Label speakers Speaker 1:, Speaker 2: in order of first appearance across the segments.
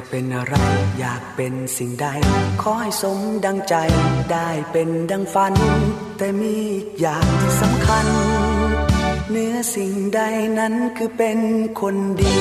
Speaker 1: จะเป็นอะไร อยากเป็น
Speaker 2: สิ่
Speaker 1: งใด ขอให้สมดังใจ ได้เป็นดังฝัน แต่มีอีกอย่างที่สำคัญ เนื้อสิ่งใดนั้นคือเป็นคนดี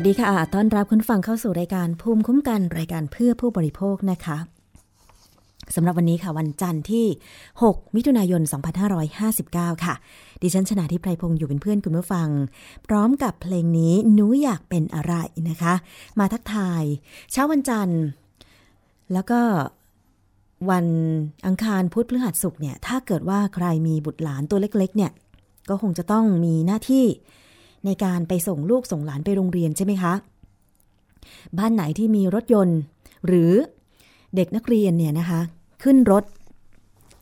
Speaker 3: สวัสดีค่ะ ต้อนรับคุณฟังเข้าสู่รายการภูมิคุ้มกันรายการเพื่อผู้บริโภคนะคะสำหรับวันนี้ค่ะวันจันทร์ที่ 6 มิถุนายน 2559 ค่ะ ดิฉันชนะทิพไพรพงศ์อยู่เป็นเพื่อนคุณผู้ฟัง พร้อมกับเพลงนี้หนูอยากเป็นอะไรนะคะ มาทักทาย เช้าวันจันทร์ แล้วก็วันอังคารพุธพฤหัสศุกร์เนี่ยถ้าเกิดว่าใครมีบุตรหลานตัวเล็กๆ เนี่ย ก็คงจะต้องมีหน้าที่ ในการไปส่งลูกส่งหลานไปโรงเรียนใช่ไหมคะ บ้านไหนที่มีรถยนต์ หรือเด็กนักเรียนเนี่ยนะคะ ขึ้นรถ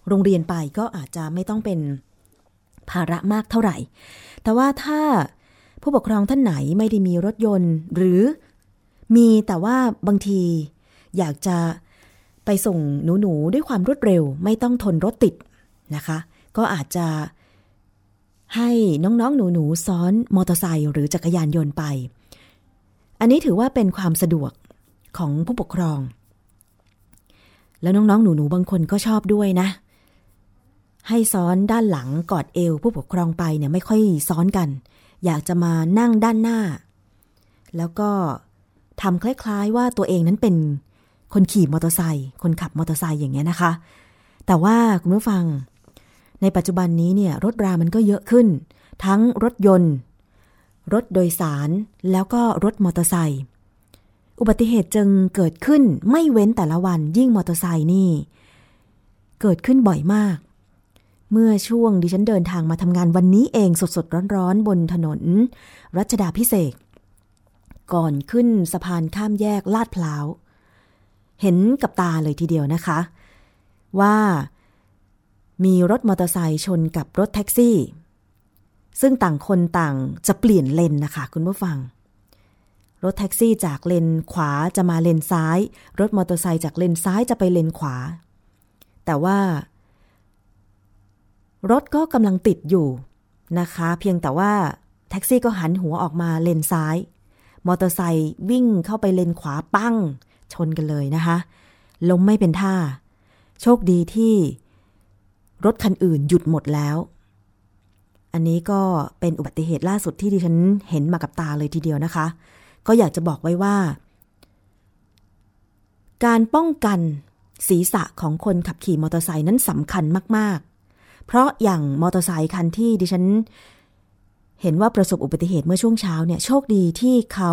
Speaker 3: โรงเรียนไปก็อาจจะไม่ต้องเป็นภาระมากเท่าไหร่ แต่ว่าถ้าผู้ปกครองท่านไหนไม่ได้มีรถยนต์ หรือมีแต่ว่าบางทีอยากจะไปส่งหนู ๆ ด้วยความรวดเร็ว ไม่ต้องทนรถติดนะคะ ก็อาจจะ ให้น้องๆ หนูๆ ซ้อนมอเตอร์ไซค์หรือจักรยานยนต์ไป อันนี้ถือว่าเป็นความสะดวกของผู้ปกครอง แล้วน้องๆ หนูๆ บางคนก็ชอบด้วยนะ ให้ซ้อนด้านหลังกอดเอวผู้ปกครองไปเนี่ยไม่ค่อยซ้อนกัน อยากจะมานั่งด้านหน้า แล้วก็ทำคล้ายๆ ว่าตัวเองนั้นเป็นคนขี่มอเตอร์ไซค์คนขับมอเตอร์ไซค์อย่างเงี้ยนะคะ แต่ว่าคุณผู้ฟัง ในปัจจุบันนี้เนี่ยรถรามันก็เยอะขึ้น ทั้งรถยนต์ รถโดยสาร แล้วก็รถมอเตอร์ไซค์อุบัติเหตุจึงเกิดขึ้นไม่เว้นแต่ละวันยิ่งมอเตอร์ไซค์นี่ เกิดขึ้นบ่อยมาก เมื่อช่วงดิฉันเดินทางมาทำงานวันนี้เองสดๆร้อนๆ บนถนน รัชดาพิเศษก่อนขึ้นสะพานข้ามแยกลาดพร้าว เห็นกับตาเลยทีเดียวนะคะ ว่า มีรถมอเตอร์ไซค์ชนกับรถแท็กซี่ ซึ่งต่างคนต่างจะเปลี่ยนเลนนะคะคุณผู้ฟัง รถแท็กซี่จากเลนขวาจะมาเลนซ้าย รถมอเตอร์ไซค์จากเลนซ้ายจะไปเลนขวา แต่ว่า รถก็กำลังติดอยู่นะคะ เพียงแต่ว่าแท็กซี่ก็หันหัวออกมาเลนซ้าย มอเตอร์ไซค์วิ่งเข้าไปเลนขวาปั้ง ชนกันเลยนะคะ ล้มไม่เป็นท่า โชคดีที่ รถคันอื่นหยุดหมดแล้ว อันนี้ก็เป็นอุบัติเหตุล่าสุดที่ดิฉันเห็นมากับตาเลยทีเดียวนะคะ ก็อยากจะบอกไว้ว่า การป้องกันศีรษะของคนขับขี่มอเตอร์ไซค์นั้นสำคัญมาก ๆ เพราะอย่างมอเตอร์ไซค์คันที่ดิฉัน เห็นว่าประสบอุบัติเหตุเมื่อช่วงเช้าเนี่ยโชคดีที่เขา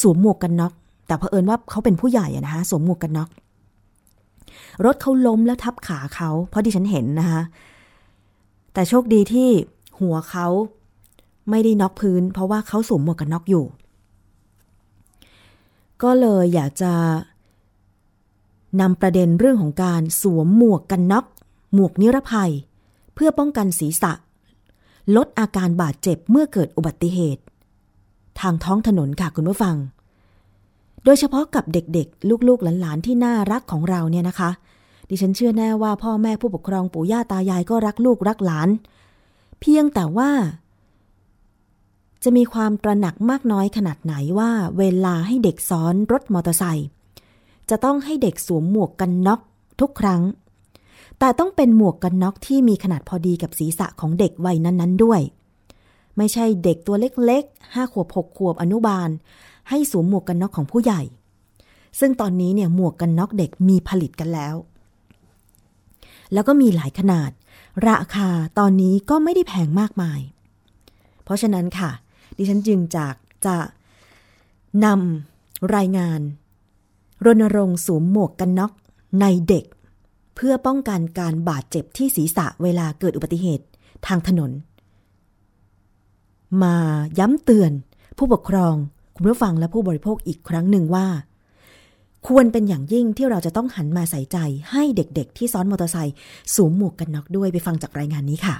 Speaker 3: สวมหมวกกันน็อก แต่เผอิญว่าเขาเป็นผู้ใหญ่อะนะคะสวมหมวกกันน็อก รถเขาล้มแล้วทับขาเขาเพราะดิฉันเห็นนะคะแต่โชคดีที่หัวเขาไม่ได้น็อกพื้น เพราะว่าเขาสวมหมวกกันน็อกอยู่ ก็เลยอยากจะนำประเด็นเรื่องของการสวมหมวกกันน็อก หมวกนิรภัย เพื่อป้องกันศีรษะ ลดอาการบาดเจ็บเมื่อเกิดอุบัติเหตุ ทางท้องถนนค่ะคุณผู้ฟัง โดยเฉพาะกับเด็กๆ ลูกๆหลานๆที่น่ารักของเราเนี่ยนะคะ ดิฉันเชื่อแน่ว่าพ่อแม่ผู้ปกครองปู่ย่าตายายก็รักลูกรักหลาน เพียงแต่ว่า จะมีความตระหนักมากน้อยขนาดไหนว่าเวลาให้เด็กซ้อนรถมอเตอร์ไซค์จะต้องให้เด็กสวมหมวกกันน็อกทุกครั้ง แต่ต้องเป็นหมวกกันน็อกที่มีขนาดพอดีกับศีรษะของเด็กวัยนั้นๆด้วย ไม่ใช่เด็กตัวเล็กๆห้าขวบหกขวบอนุบาล ให้สวมหมวกกันน็อกของผู้ใหญ่ ซึ่งตอนนี้เนี่ยหมวกกันน็อกเด็กมีผลิตกันแล้ว แล้วก็มีหลายขนาด ราคาตอนนี้ก็ไม่ได้แพงมากมาย เพราะฉะนั้นค่ะ ดิฉันจึงจากจะนำรายงาน รณรงค์สวมหมวกกันน็อกในเด็ก เพื่อป้องกันการบาดเจ็บที่ศีรษะเวลาเกิดอุบัติเหตุทางถนน มาย้ำเตือนผู้ปกครอง คุณผู้ฟังและผู้บริโภคอีกครั้งหนึ่งว่า ควรเป็นอย่างยิ่งที่เราจะต้องหันมาใส่ใจให้เด็กๆ ที่ซ้อนมอเตอร์ไซค์สวมหมวกกันน็อกด้วยไปฟังจากรายงานนี้ค่ะ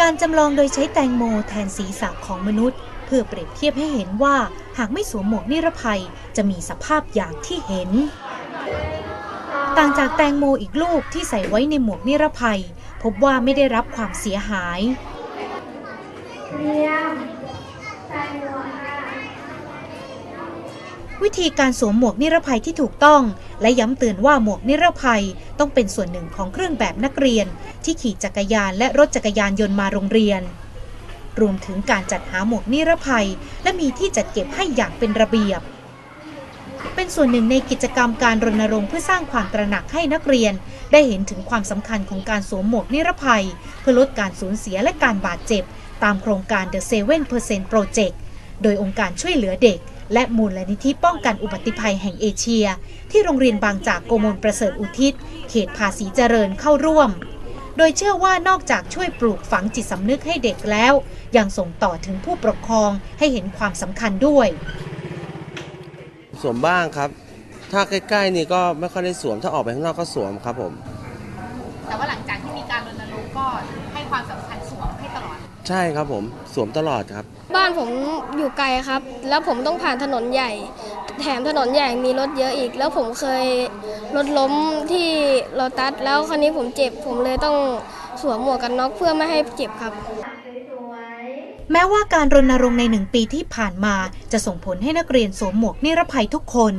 Speaker 4: การจำลองโดยใช้แตงโมแทนศีรษะของมนุษย์ เพื่อเปรียบเทียบให้เห็นว่าหากไม่สวมหมวกนิรภัยจะมีสภาพอย่างที่เห็น ต่างจากแตงโมอีกลูกที่ใส่ไว้ในหมวกนิรภัย พบว่าไม่ได้รับความเสียหายวิธีการสวมหมวกนิรภัยที่ถูกต้อง และย้ำเตือนว่าหมวกนิรภัยต้องเป็นส่วนหนึ่งของเครื่องแบบนักเรียน ที่ขี่จักรยานและรถจักรยานยนต์มาโรงเรียน รวมถึงการจัดหาหมวกนิรภัย และมีที่จัดเก็บให้อย่างเป็นระเบียบ เป็นส่วนหนึ่งในกิจกรรมการรณรงค์เพื่อสร้างความตระหนักให้นักเรียน ได้เห็นถึงความสำคัญของการสวมหมวกนิรภัย เพื่อลดการสูญเสียและการบาดเจ็บ ตามโครงการ The 7% Project โดยองค์การช่วยเหลือเด็ก และมูลนิธิป้องกันอุบัติภัยแห่งเอเชีย ที่โรงเรียนบางจากโกมลประเสริฐอุทิศ เขตภาษีเจริญเข้าร่วม โดยเชื่อว่านอกจากช่วยปลูกฝังจิตสำนึกให้เด็กแล้ว ยังส่งต่อถึงผู้ปกครองให้เห็นความสำคัญด้วย
Speaker 5: สวมบ้างครับ ถ้าใกล้ๆนี่ก็ไม่ค่อยได้สวม ถ้าออกไปข้างนอกก็สวมครับผม
Speaker 6: แต่ว่าหลังจากที่มีการรณรงค์ก็ให้ความสำคัญสวมให้ตลอด
Speaker 5: ใช่ครับผม สวมตลอดครับ
Speaker 7: บ้านผมอยู่ไกลครับ แล้วผมต้องผ่านถนนใหญ่ แถมถนนใหญ่มีรถเยอะอีก แล้วผมเคยรถล้มที่โลตัสแล้วคราวนี้ผมเจ็บ ผมเลยต้องสวมหมวกกันน็อกเพื่อไม่ให้เจ็บครับ
Speaker 4: แม้ว่าการรณรงค์ในหนึ่งปีที่ผ่านมาจะส่งผลให้นักเรียนสวมหมวกนิรภัยทุกคน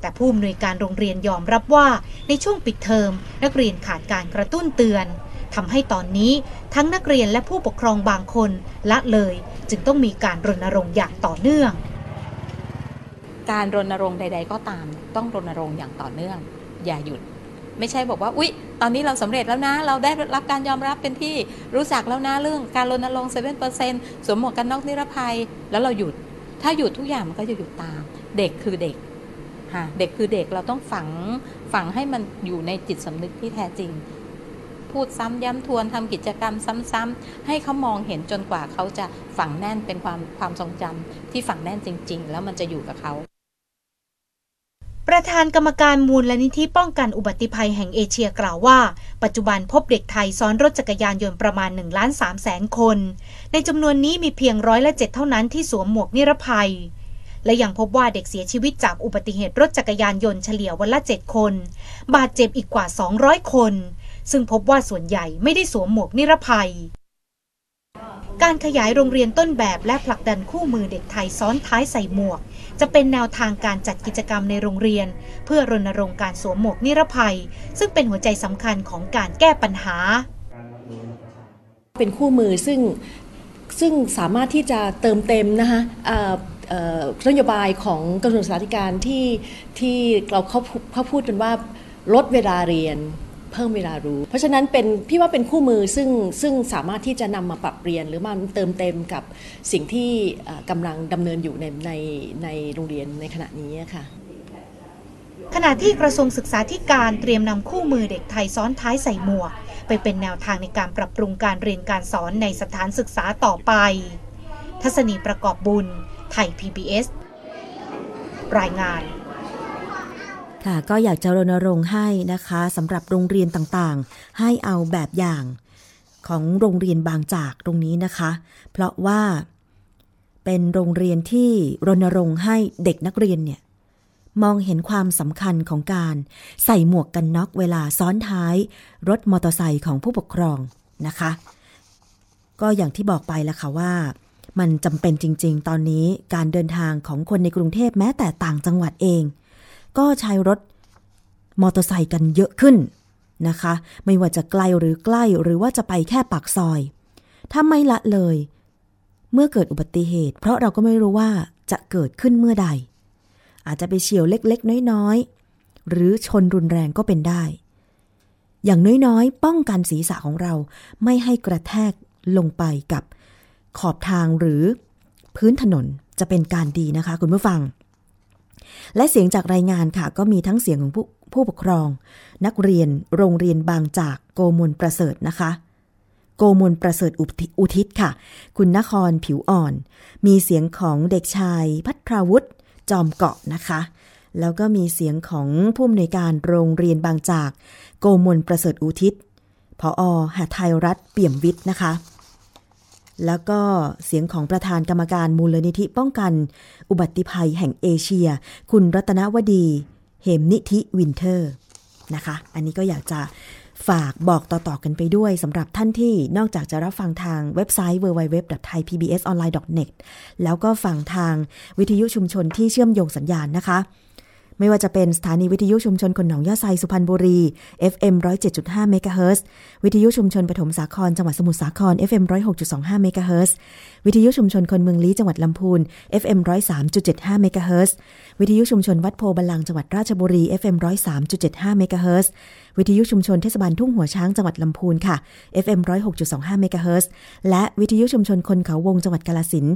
Speaker 4: แต่ผู้อำนวยการโรงเรียนยอมรับว่าในช่วงปิดเทอม นักเรียนขาดการกระตุ้นเตือนทำให้ตอนนี้ทั้งนักเรียนและผู้ปกครองบางคนละเลย จึงต้องมีการรณรงค์อย่างต่อเนื่อง
Speaker 8: การรณรงค์ใด ๆ ก็ตาม ต้องรณรงค์อย่างต่อเนื่อง อย่าหยุด ไม่ใช่บอกว่าอุ๊ย ตอนนี้เราสำเร็จแล้วนะ เราได้รับการยอมรับเป็นที่รู้จักแล้วนะเรื่องการรณรงค์เซเว่นเปอร์เซ็นต์สวมหมวกกันน็อกนิรภัย แล้วเราหยุด ถ้าหยุดทุกอย่างมันก็จะหยุดตาม เด็กคือเด็ก ค่ะเด็กคือเด็กเราต้องฝังฝังให้มันอยู่ในจิตสำนึกที่แท้จริง พูดซ้ำย้ำทวนทำกิจกรรมซ้ำๆให้เขามองเห็นจนกว่าเขาจะฝังแน่นเป็นความความทรงจำที่ฝังแน่นจริง ๆ แล้วมันจะอยู่กับเขา
Speaker 4: ประธานกรรมการมูลและนิธิป้องกันอุบัติภัยแห่งเอเชียกล่าวว่า ปัจจุบันพบเด็กไทยซ้อนรถจักรยานยนต์ประมาณ1ล้าน3แสนคน ในจำนวนนี้มีเพียงร้อยละเจ็ดเท่านั้นที่สวมหมวกนิรภัย และยังพบว่าเด็กเสียชีวิตจากอุบัติเหตุรถจักรยานยนต์เฉลี่ยวันละ 7 คน บาดเจ็บอีกกว่า 200 คน ซึ่งพบว่าส่วนใหญ่ไม่ได้สวมหมวกนิรภัย การขยายโรงเรียนต้นแบบและผลักดันคู่มือเด็กไทยซ้อนท้ายใส่หมวก จะเป็นแนวทางการจัดกิจกรรมในโรงเรียน เพื่อรณรงค์การสวมหมวกนิรภัย ซึ่งเป็นหัวใจสำคัญของการแก้ปัญหา
Speaker 9: เป็นคู่มือซึ่งซึ่งสามารถที่จะเติมเต็มนะคะอ่อเอ่อ นโยบายของกระทรวงศึกษาธิการที่ที่เราเขาเขาพูดกันว่าลดเวลาเรียนเพิ่มเวลารู้ เพราะฉะนั้นเป็นพี่ว่าเป็นคู่มือซึ่งซึ่งสามารถที่จะนำมาปรับเปลี่ยน หรือมาเติมเต็มกับสิ่งที่เอ่อกำลังดำเนินอยู่ในในในโรงเรียนในขณะนี้ค่ะ
Speaker 4: ขณะที่กระทรวงศึกษาธิการเตรียมนำคู่มือเด็กไทยซ้อนท้ายใส่หมวก ไปเป็นแนวทางในการปรับปรุงการเรียนการสอนในสถานศึกษาต่อไป ทัศนีประกอบบุญ ไทย PBS รายงาน
Speaker 3: ค่ะก็อยากจะรณรงค์ให้นะคะสำหรับโรงเรียนต่างๆ ให้เอาแบบอย่างของโรงเรียนบางจากตรงนี้นะคะ เพราะว่าเป็นโรงเรียนที่รณรงค์ให้เด็กนักเรียนเนี่ยมองเห็นความสำคัญของการใส่หมวกกันน็อกเวลาซ้อนท้าย รถมอเตอร์ไซค์ของผู้ปกครองนะคะ ก็อย่างที่บอกไปแล้วค่ะว่า มันจำเป็นจริง ๆ ตอนนี้การเดินทางของคนในกรุงเทพแม้แต่ต่างจังหวัดเอง ก็ใช้รถมอเตอร์ไซค์กันเยอะขึ้นนะคะ ไม่ว่าจะไกลหรือใกล้หรือว่าจะไปแค่ปากซอยถ้าไม่ละเลย เมื่อเกิดอุบัติเหตุ เพราะเราก็ไม่รู้ว่าจะเกิดขึ้นเมื่อใด อาจจะไปเฉียวเล็กๆ น้อยๆ หรือชนรุนแรงก็เป็นได้ อย่างน้อยๆ ป้องกันศีรษะของเราไม่ให้กระแทกลงไปกับ ขอบทางหรือพื้นถนนจะเป็นการดีนะคะ คุณผู้ฟัง และเสียงจากรายงานค่ะ ก็มีทั้งเสียงของผู้ผู้ปกครอง นักเรียนโรงเรียนบางจากโกมลประเสริฐนะคะ โกมลประเสริฐอุทิอุทิศค่ะ คุณนครผิวอ่อน มีเสียงของเด็กชาย พัทราวุฒิจอมเกาะนะคะ แล้วก็มีเสียงของผู้อำนวยการโรงเรียนบางจาก โกมลประเสริฐอุทิศผอ.หทัยรัตน์ เปี่ยมวิทย์นะคะ แล้วก็เสียงของประธานกรรมการมูลนิธิป้องกัน อุบัติภัยแห่งเอเชีย คุณรัตนวดี เหมนิธิวินเทอร์นะคะ อันนี้ก็อยากจะฝากบอกต่อ ๆ กันไปด้วยสำหรับท่านที่นอกจากจะรับฟังทางเว็บไซต์ www.thaipbsonline.net แล้วก็ฟังทางวิทยุชุมชนที่เชื่อมโยงสัญญาณนะคะ ไม่ว่าจะเป็นสถานีวิทยุชุมชนคนหนองยาไซสุพรรณบุรี FM 107.5เมกะเฮิรตซ์วิทยุชุมชนปฐมสาครจังหวัดสมุทรสาคร FM 106.25เมกะเฮิรตซ์วิทยุชุมชนคนเมืองลี้จังหวัดลำพูน FM 103.75เมกะเฮิรตซ์วิทยุชุมชนวัดโพบาลังจังหวัดราชบุรี FM 103.75เมกะเฮิรตซ์ วิทยุชุมชนเทศบาลทุ่งหัวช้างจังหวัดลำพูนค่ะ FM 106.25เมกะเฮิรตซ์และวิทยุชุมชนคนเขาวงจังหวัดกาฬสินธุ์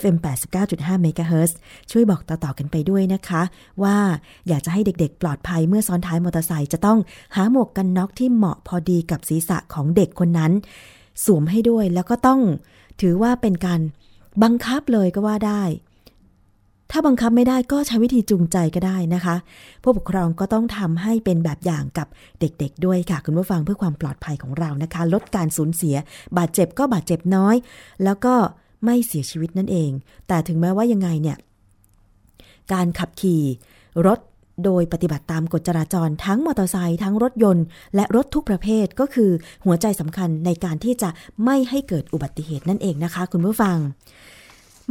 Speaker 3: FM 89.5เมกะเฮิรตซ์ช่วยบอกต่อๆกันไปด้วยนะคะ ว่าอยากจะให้เด็กๆ ปลอดภัยเมื่อซ้อนท้ายมอเตอร์ไซค์จะต้องหาหมวกกันน็อกที่เหมาะพอดีกับศีรษะของเด็กคนนั้น สวมให้ด้วยแล้วก็ต้องถือว่าเป็นการบังคับเลยก็ว่าได้ ถ้าบังคับไม่ได้ก็ใช้วิธีจูงใจก็ได้นะคะ ผู้ปกครองก็ต้องทำให้เป็นแบบอย่างกับเด็กๆ ด้วยค่ะ คุณผู้ฟังเพื่อความปลอดภัยของเรานะคะ ลดการสูญเสีย บาดเจ็บก็บาดเจ็บน้อย แล้วก็ไม่เสียชีวิตนั่นเอง แต่ถึงแม้ว่ายังไงเนี่ย การขับขี่รถโดยปฏิบัติตามกฎจราจรทั้งมอเตอร์ไซค์ทั้งรถยนต์ และรถทุกประเภทก็คือหัวใจสำคัญในการที่จะไม่ให้เกิดอุบัติเหตุนั่นเองนะคะ คุณผู้ฟัง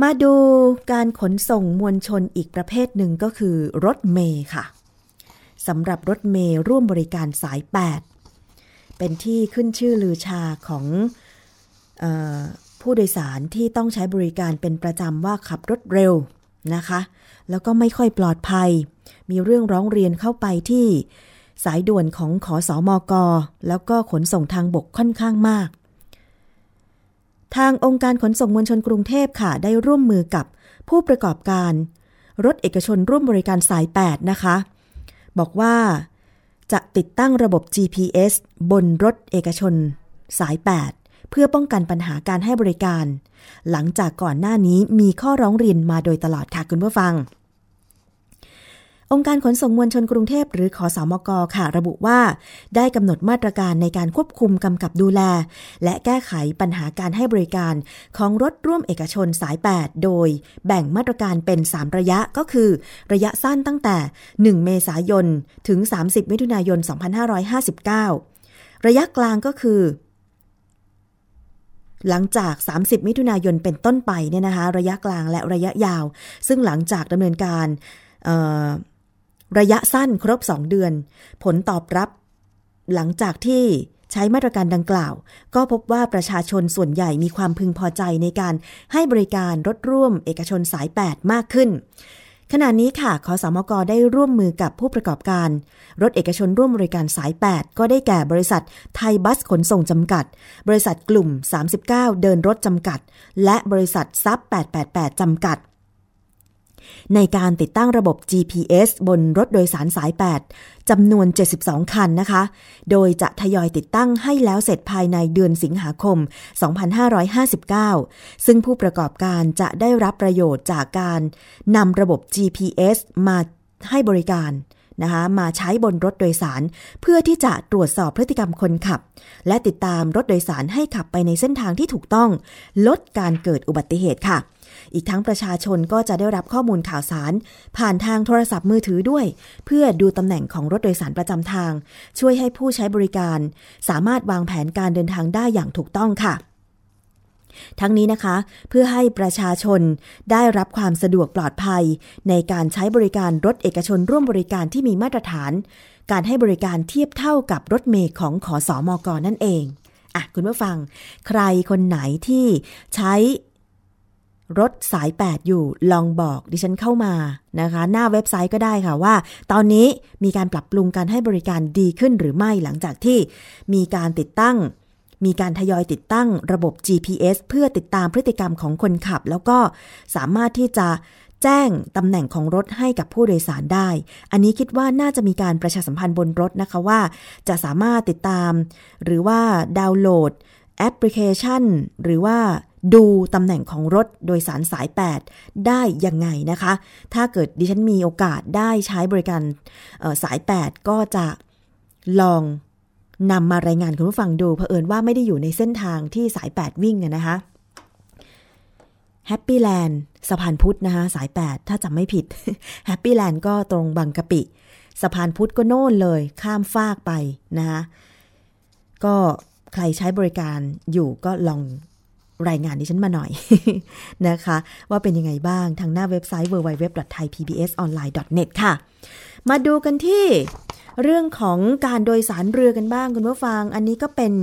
Speaker 3: มาดูการขนส่งมวลชนอีกประเภทหนึ่งก็คือรถเมย์ค่ะสำหรับรถเมย์ร่วมบริการสาย 8 เป็นที่ขึ้นชื่อลือชาของออผู้โดยสารที่ต้องใช้บริการเป็นประจำว่าขับรถเร็วนะคะ แล้วก็ไม่ค่อยปลอดภัย มีเรื่องร้องเรียนเข้าไปที่สายด่วนของขอสอมอกแล้วก็ขนส่งทางบกค่อนข้างมาก ทางองค์การขนส่งมวลชนกรุงเทพค่ะ ได้ร่วมมือกับผู้ประกอบการ รถเอกชนร่วมบริการสาย 8 นะคะ บอกว่าจะติดตั้งระบบ GPS บนรถเอกชน สาย 8 เพื่อป้องกันปัญหาการให้บริการ หลังจากก่อนหน้านี้มีข้อร้องเรียนมาโดยตลอดค่ะคุณผู้ฟัง องค์การขนส่งมวลชนกรุงเทพหรือขอสอมกค่ะ ระบุว่า ได้กำหนดมาตรการในการควบคุมกำกับดูแล และแก้ไขปัญหาการให้บริการของรถร่วมเอกชนสาย 8 โดย แบ่งมาตรการเป็น 3 ระยะก็คือ ระยะสั้นตั้งแต่ 1 เมษายน ถึง 30 มิถุนายน 2559 ระยะกลางก็คือ หลังจาก 30 มิถุนายนเป็นต้นไปเนี่ยนะคะ ระยะกลางและระยะยาว ซึ่งหลังจากดำเนินการ ระยะสั้นครบ 2 เดือน ผลตอบรับ หลังจากที่ใช้มาตรการดังกล่าว ก็พบว่าประชาชนส่วนใหญ่มีความพึงพอใจในการให้บริการรถร่วมเอกชนสาย 8 มากขึ้น ขณะนี้ค่ะขอสมกได้ร่วมมือกับผู้ประกอบการ รถเอกชนร่วมบริการสาย 8 ก็ได้แก่บริษัทไทยบัสขนส่งจำกัด บริษัทกลุ่ม 39 เดินรถจำกัด และบริษัทซับ888จำกัด ในการติดตั้งระบบ GPS บนรถโดยสารสาย 8จำนวน 72 คันนะคะ โดยจะทยอยติดตั้งให้แล้วเสร็จภายในเดือนสิงหาคม 2559 ซึ่งผู้ประกอบการจะได้รับประโยชน์จากการนำระบบ GPS มาให้บริการ นะคะมาใช้บนรถโดยสาร เพื่อที่จะตรวจสอบพฤติกรรมคนขับ และติดตามรถโดยสารให้ขับไปในเส้นทางที่ถูกต้อง ลดการเกิดอุบัติเหตุค่ะ อีกทั้งประชาชนก็จะได้รับข้อมูลข่าวสาร ผ่านทางโทรศัพท์มือถือด้วย เพื่อดูตำแหน่งของรถโดยสารประจำทาง ช่วยให้ผู้ใช้บริการ สามารถวางแผนการเดินทางได้อย่างถูกต้องค่ะ ทั้งนี้นะคะ เพื่อให้ประชาชนได้รับความสะดวกปลอดภัย ในการใช้บริการรถเอกชนร่วมบริการที่มีมาตรฐาน การให้บริการเทียบเท่ากับรถเมย์ของขอสอมอกอนั่นเองอะคุณผู้ฟัง ใครคนไหนที่ใช้รถสาย 8 อยู่ลองบอกดิฉันเข้ามานะคะ หน้าเว็บไซต์ก็ได้ค่ะว่า ตอนนี้มีการปรับปรุงการให้บริการดีขึ้นหรือไม่หลังจากที่มีการติดตั้ง มีการทยอยติดตั้งระบบ GPS เพื่อติดตามพฤติกรรมของคนขับ แล้วก็สามารถที่จะแจ้งตำแหน่งของรถให้กับผู้โดยสารได้ อันนี้คิดว่าน่าจะมีการประชาสัมพันธ์บนรถนะคะว่า จะสามารถติดตาม หรือว่าดาวน์โหลดแอปพลิเคชัน หรือว่าดูตำแหน่งของรถโดยสารสาย 8 ได้ยังไงนะคะ ถ้าเกิดดิฉันมีโอกาสได้ใช้บริการสาย 8 ก็จะลอง นำมารายงานคุณผู้ฟังดูเผอิญว่าไม่ได้อยู่ในเส้นทางที่สาย 8 วิ่งนะคะแฮปปี้แลนด์สะพานพุทธนะคะสาย 8 ถ้าจำไม่ผิดแฮปปี้แลนด์ก็ตรงบางกะปิ สะพานพุทธก็โน่นเลยข้ามฟากไปนะคะก็ใครใช้บริการอยู่ก็ลองรายงานดิฉันมาหน่อยนะคะ ว่าเป็นยังไงบ้างทางหน้าเว็บไซต์ www.thaipbsonline.net ค่ะ มาดูกันที่ เรื่องของการโดยสารเรือกันบ้างคุณผู้ฟัง อันนี้ก็เป็น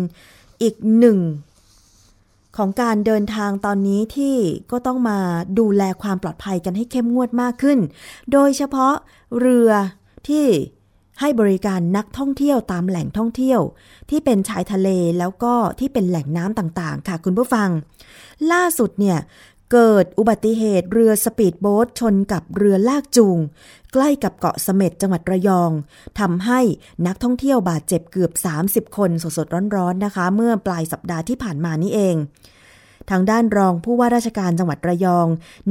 Speaker 3: อีกหนึ่งของการเดินทางตอนนี้ที่ก็ต้องมาดูแลความปลอดภัยกันให้เข้มงวดมากขึ้น โดยเฉพาะเรือที่ให้บริการนักท่องเที่ยวตามแหล่งท่องเที่ยว ที่เป็นชายทะเลแล้วก็ที่เป็นแหล่งน้ำต่างๆ ค่ะคุณผู้ฟัง ล่าสุดเนี่ย เกิดอุบัติเหตุเรือสปีดโบ๊ทชนกับเรือลากจูง ใกล้กับเกาะเสม็ดจังหวัดระยองทำให้นักท่องเที่ยวบาดเจ็บเกือบ 30 คนสดๆร้อนๆนะคะ เมื่อปลายสัปดาห์ที่ผ่านมานี่เอง ทางด้านรองผู้ว่าราชการจังหวัดระยอง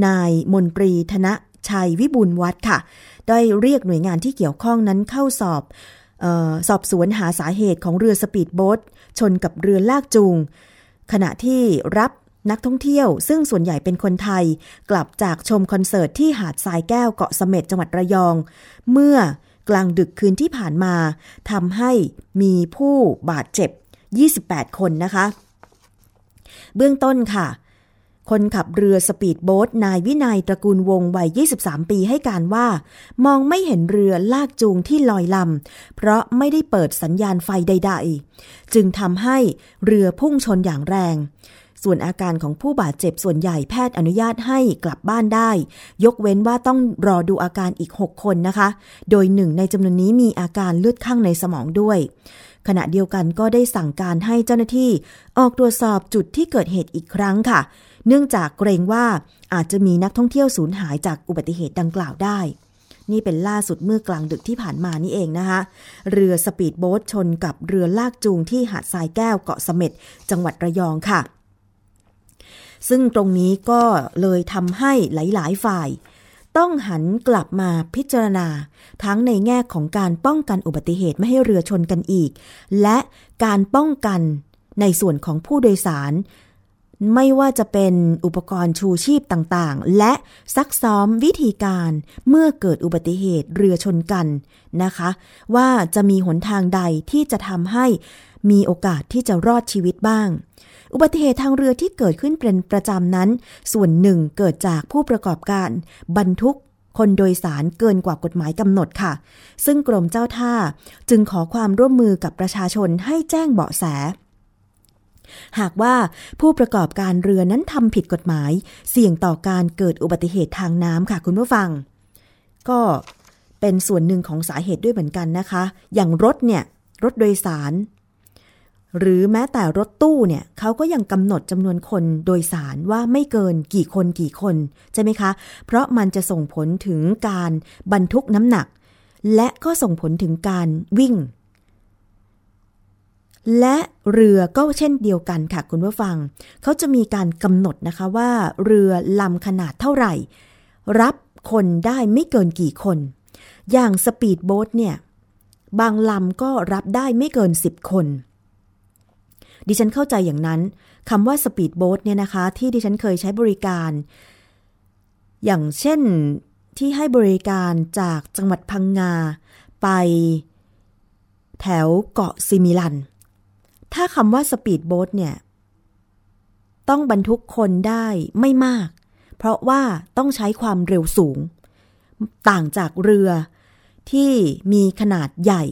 Speaker 3: นายมนตรีธนชัยวิบูลวัฒน์ค่ะ ได้เรียกหน่วยงานที่เกี่ยวข้องนั้นเข้าสอบออสอบสวนหาสาเหตุของเรือสปีดโบ๊ทชนกับเรือลากจูง ขณะที่รับ นักท่องเที่ยว ซึ่งส่วนใหญ่เป็นคนไทย กลับจากชมคอนเสิร์ตที่หาดทรายแก้วเกาะเสม็ดจังหวัดระยอง เมื่อกลางดึกคืนที่ผ่านมาทำให้มีผู้บาดเจ็บ 28 คนนะคะ เบื้องต้นค่ะ คนขับเรือสปีดโบ๊ทนายวินัยตระกูลวงวัย 23 ปีให้การว่า มองไม่เห็นเรือลากจูงที่ลอยลำ เพราะไม่ได้เปิดสัญญาณไฟใด ๆ จึงทำให้เรือพุ่งชนอย่างแรง ส่วนอาการของผู้บาดเจ็บส่วนใหญ่แพทย์อนุญาตให้กลับบ้านได้ ยกเว้นว่าต้องรอดูอาการอีก 6 คนนะคะ โดยหนึ่งในจำนวนนี้มีอาการเลือดข้างในสมองด้วย ขณะเดียวกันก็ได้สั่งการให้เจ้าหน้าที่ ออกตรวจสอบจุดที่เกิดเหตุอีกครั้งค่ะ เนื่องจากเกรงว่าอาจจะมีนักท่องเที่ยวสูญหายจากอุบัติเหตุดังกล่าวได้นี่เป็นล่าสุดเมื่อกลางดึกที่ผ่านมานี่เองนะคะ เรือสปีดโบ๊ทชนกับเรือลากจูงที่หาดทรายแก้วเกาะเสม็ดจังหวัดระยองค่ะ ซึ่งตรงนี้ก็เลยทำให้หลาย ๆ ฝ่าย ต้องหันกลับมาพิจารณา ทั้งในแง่ของการป้องกันอุบัติเหตุไม่ให้เรือชนกันอีก และการป้องกันในส่วนของผู้โดยสาร ไม่ว่าจะเป็นอุปกรณ์ชูชีพต่างๆ และซักซ้อมวิธีการเมื่อเกิดอุบัติเหตุเรือชนกันนะคะ ว่าจะมีหนทางใดที่จะทำให้มีโอกาสที่จะรอดชีวิตบ้าง อุบัติเหตุทางเรือที่เกิดขึ้นเป็นประจำนั้น ส่วนหนึ่งเกิดจากผู้ประกอบการบรรทุกคนโดยสารเกินกว่ากฎหมายกำหนดค่ะ ซึ่งกรมเจ้าท่าจึงขอความร่วมมือกับประชาชนให้แจ้งเบาะแส หากว่าผู้ประกอบการเรือนั้นทำผิดกฎหมาย เสี่ยงต่อการเกิดอุบัติเหตุทางน้ำค่ะคุณผู้ฟัง ก็เป็นส่วนหนึ่งของสาเหตุด้วยเหมือนกันนะคะ อย่างรถเนี่ย รถโดยสาร หรือแม้แต่รถตู้เนี่ยเขาก็ยังกำหนดจำนวนคนโดยสารว่าไม่เกินกี่คนกี่คน ใช่ไหมคะ เพราะมันจะส่งผลถึงการบรรทุกน้ำหนัก และก็ส่งผลถึงการวิ่ง และเรือก็เช่นเดียวกันค่ะคุณผู้ฟัง เขาจะมีการกำหนดนะคะว่าเรือลำขนาดเท่าไหร่ รับคนได้ไม่เกินกี่คน อย่างสปีดโบ๊ทเนี่ยบางลำก็รับได้ไม่เกิน 10 คน ดิฉันเข้าใจอย่างนั้นคำว่าสปีดโบ๊ทเนี่ยนะคะ ที่ดิฉันเคยใช้บริการ อย่างเช่นที่ให้บริการจากจังหวัดพังงา ไปแถวเกาะสิมิลัน ถ้าคำว่าสปีดโบ๊ทเนี่ย ต้องบรรทุกคนได้ไม่มาก เพราะว่าต้องใช้ความเร็วสูง ต่างจากเรือที่มีขนาดใหญ่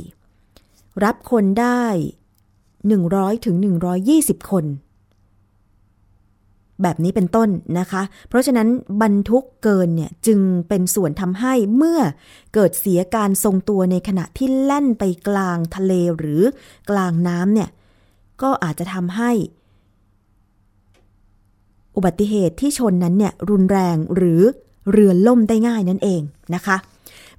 Speaker 3: รับคนได้ 100ถึง120 คน แบบนี้เป็นต้นนะคะ เพราะฉะนั้นบรรทุกเกินเนี่ยจึงเป็นส่วนทำให้เมื่อเกิดเสียการทรงตัวในขณะที่แล่นไปกลางทะเลหรือกลางน้ำเนี่ยก็อาจจะทำให้ อุบัติเหตุที่ชนนั้นเนี่ยรุนแรงหรือเรือล่มได้ง่ายนั่นเองนะคะ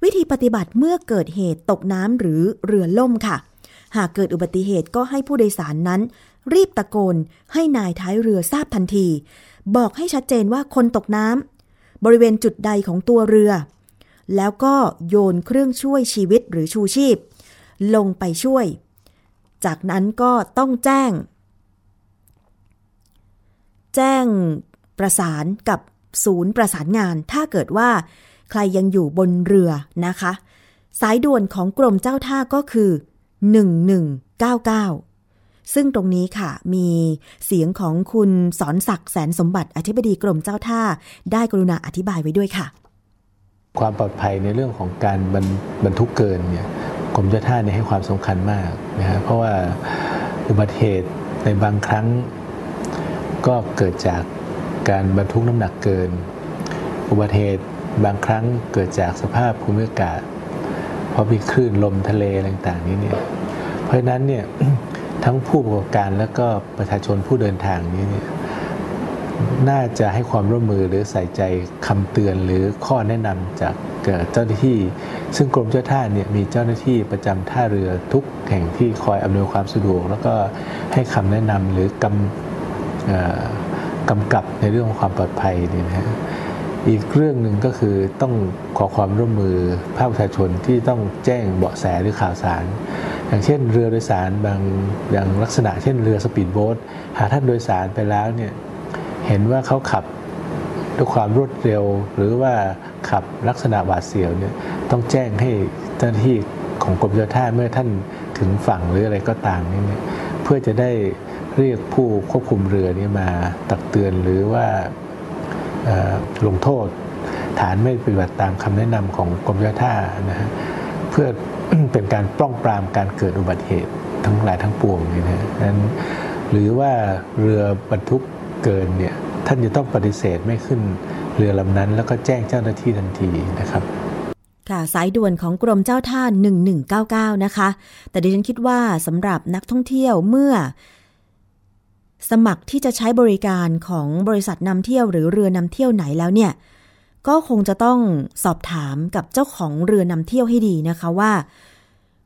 Speaker 3: วิธีปฏิบัติเมื่อเกิดเหตุตกน้ำหรือเรือล่มค่ะ หากเกิดอุบัติเหตุก็ให้ผู้โดยสารนั้น รีบตะโกนให้นายท้ายเรือทราบทันที บอกให้ชัดเจนว่าคนตกน้ำบริเวณจุดใดของตัวเรือ แล้วก็โยนเครื่องช่วยชีวิตหรือชูชีพ ลงไปช่วย จากนั้นก็ต้องแจ้ง แจ้งประสานกับศูนย์ประสานงาน ถ้าเกิดว่าใครยังอยู่บนเรือนะคะ สายด่วนของกรมเจ้าท่าก็คือ 1199 ซึ่งตรงนี้ค่ะ มีเสียงของคุณสอนศักดิ์แสนสมบัติอธิบดีกรมเจ้าท่า ได้กรุณาอธิบายไว้ด้วยค่ะ
Speaker 10: ความปลอดภัยในเรื่องของการบรรบรทุกเกินเนี่ยกรมเจ้าท่าเนี่ยให้ความสำคัญมากนะฮะเพราะว่าอุบัติเหตุในบางครั้ง ก็เกิดจากการบรรทุกน้ำหนักเกิน อุบัติเหตุบางครั้งเกิดจากสภาพภูมิอากาศ ราะมีคลื่นลมทะเลต่างๆนี้เนี่ย เพราะฉะนั้นเนี่ยทั้งผู้ประกอบการและก็ประชาชนผู้เดินทางนี้เนี่ยน่าจะให้ความร่วมมือหรือใส่ใจคำเตือนหรือข้อแนะนำจากเจ้าหน้าที่ ซึ่งกรมเจ้าท่าเนี่ยมีเจ้าหน้าที่ประจำท่าเรือทุกแห่งที่คอยอำนวยความสะดวก แล้วก็ให้คำแนะนำหรือกำกำกับในเรื่องของความปลอดภัยนี่นะฮะ อีกเรื่องหนึ่งก็คือต้องขอความร่วมมือภาคประชาชนที่ต้องแจ้งเบาะแสหรือข่าวสาร อย่างเช่นเรือโดยสารบางอย่างลักษณะเช่นเรือสปีดโบ๊ทหาท่านโดยสารไปแล้วเนี่ยเห็นว่าเขาขับด้วยความรวดเร็ว หรือว่าขับลักษณะหวาดเสียวเนี่ยต้องแจ้งให้เจ้าหน้าที่ของกรมเจ้าท่าเมื่อท่านถึงฝั่งหรืออะไรก็ตามนี่เนี่ยเพื่อจะได้เรียกผู้ควบคุมเรือนี้มาตักเตือนหรือว่า ลงโทษ ฐานไม่ปฏิบัติตามคำแนะนำของกรมเจ้าท่านะฮะเพื่อเป็นการป้องปรามการเกิดอุบัติเหตุทั้งหลายทั้งปวงนี่นะนั้นหรือว่าเรือบรรทุกเกินเนี่ยท่านจะต้องปฏิเสธไม่ขึ้นเรือลำนั้น แล้วก็แจ้งเจ้าหน้าที่ทันทีนะครับ
Speaker 3: ค่ะสายด่วนของกรมเจ้าท่า1199 นะคะ แต่ดิฉันคิดว่าสำหรับนักท่องเที่ยวเมื่อ สมัครที่จะใช้บริการของบริษัทนำเที่ยวหรือเรือนำเที่ยวไหนแล้วเนี่ย ก็คงจะต้องสอบถามกับเจ้าของเรือนำเที่ยวให้ดีนะคะว่า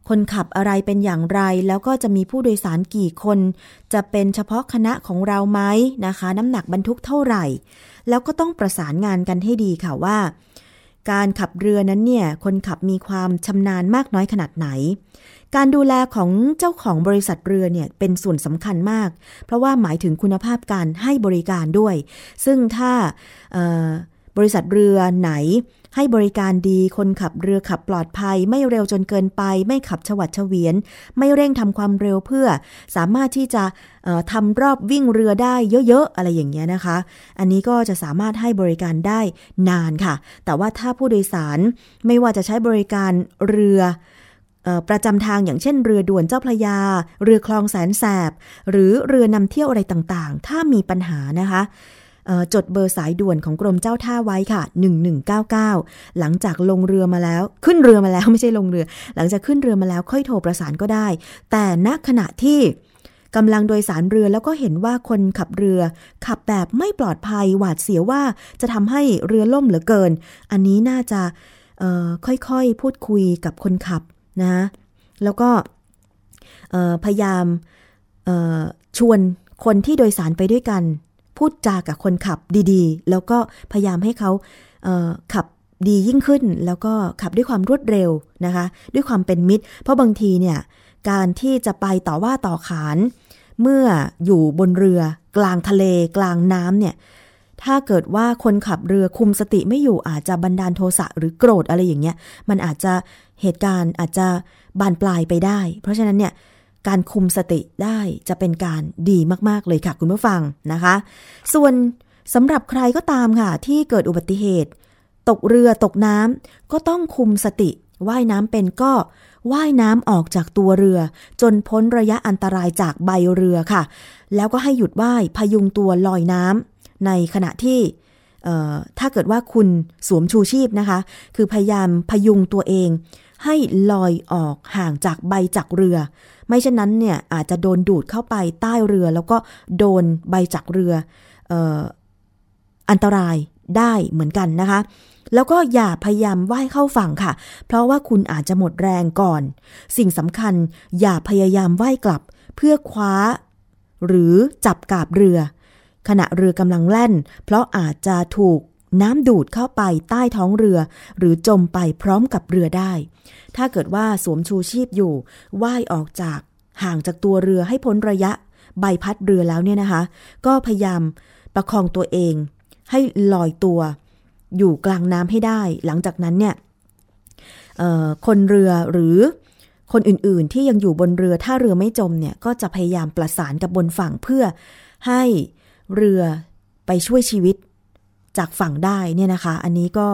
Speaker 3: คนขับอะไรเป็นอย่างไร แล้วก็จะมีผู้โดยสารกี่คน จะเป็นเฉพาะคณะของเราไหมนะคะ น้ำหนักบรรทุกเท่าไหร่ แล้วก็ต้องประสานงานกันให้ดีค่ะว่า การขับเรือนั้นเนี่ยคนขับมีความชำนาญมากน้อยขนาดไหน การดูแลของเจ้าของบริษัทเรือเนี่ยเป็นส่วนสำคัญมาก เพราะว่าหมายถึงคุณภาพการให้บริการด้วย ซึ่งถ้าบริษัทเรือไหนให้บริการดี คนขับเรือขับปลอดภัย ไม่เร็วจนเกินไป ไม่ขับฉวัดเฉวียน ไม่เร่งทำความเร็วเพื่อ สามารถที่จะทำรอบวิ่งเรือได้เยอะๆ อะไรอย่างเงี้ยนะคะ อันนี้ก็จะสามารถให้บริการได้นานค่ะ แต่ว่าถ้าผู้โดยสารไม่ว่าจะใช้บริการเรือ ประจำทางอย่างเช่นเรือด่วนเจ้าพระยา เรือคลองแสนแสบ หรือเรือนำเที่ยวอะไรต่างๆ ถ้ามีปัญหานะคะจดเบอร์สายด่วนของกรมเจ้าท่าไว้ค่ะ 1199 หลังจากลงเรือมาแล้ว ขึ้นเรือมาแล้วไม่ใช่ลงเรือ หลังจากขึ้นเรือมาแล้วค่อยโทรประสานก็ได้ แต่ณขณะที่กำลังโดยสารเรือแล้วก็เห็นว่าคนขับเรือ ขับแบบไม่ปลอดภัยหวาดเสียวว่าจะทำให้เรือล่มเหลือเกิน อันนี้น่าจะค่อยๆ พูดคุยกับคนขับ นะแล้วก็พยายามชวนคนที่โดยสารไปด้วยกัน พูดจากับคนขับดีๆ แล้วก็พยายามให้เขาขับดียิ่งขึ้น แล้วก็ขับด้วยความรวดเร็วนะคะ ด้วยความเป็นมิตร เพราะบางทีเนี่ยการที่จะไปต่อว่าต่อขาน เมื่ออยู่บนเรือกลางทะเลกลางน้ำเนี่ยถ้าเกิดว่าคนขับเรือคุมสติไม่อยู่อาจจะบันดาลโทสะหรือโกรธอะไรอย่างเงี้ย มันอาจจะ เหตุการณ์อาจจะบานปลายไปได้ เพราะฉะนั้นเนี่ยการคุมสติได้จะเป็นการดีมากๆเลยค่ะคุณผู้ฟังนะคะ ส่วนสำหรับใครก็ตามค่ะ ที่เกิดอุบัติเหตุ ตกเรือตกน้ำก็ต้องคุมสติว่ายน้ำเป็นก็ว่ายน้ำออกจากตัวเรือ จนพ้นระยะอันตรายจากใบเรือค่ะ แล้วก็ให้หยุดว่ายพยุงตัวลอยน้ำในขณะที่ถ้าเกิดว่าคุณสวมชูชีพนะคะ คือพยายามพยุงตัวเอง ให้ลอยออกห่างจากใบจากเรือ ไม่เช่นนั้นเนี่ยอาจจะโดนดูดเข้าไปใต้เรือ แล้วก็โดนใบจักเรืออออันตรายได้เหมือนกันนะคะ แล้วก็อย่าพยายามว่ายเข้าฝั่งค่ะ เพราะว่าคุณอาจจะหมดแรงก่อน สิ่งสำคัญอย่าพยายามว่ายกลับ เพื่อคว้า หรือจับกาบเรือ ขณะเรือกำลังแล่น เพราะอาจจะถูก น้ำดูดเข้าไปใต้ท้องเรือ หรือจมไปพร้อมกับเรือได้ ถ้าเกิดว่าสวมชูชีพอยู่ว่ายออกจากห่างจากตัวเรือให้พ้นระยะใบพัดเรือแล้วเนี่ยนะคะ ก็พยายามประคองตัวเอง ให้ลอยตัว อยู่กลางน้ำให้ได้ หลังจากนั้นเนี่ยคนเรือหรือคนอื่นๆ ที่ยังอยู่บนเรือถ้าเรือไม่จมเนี่ยก็จะพยายามประสานกับบนฝั่งเพื่อให้เรือไปช่วยชีวิต จากฝั่งได้เนี่ยนะคะ อันนี้ก็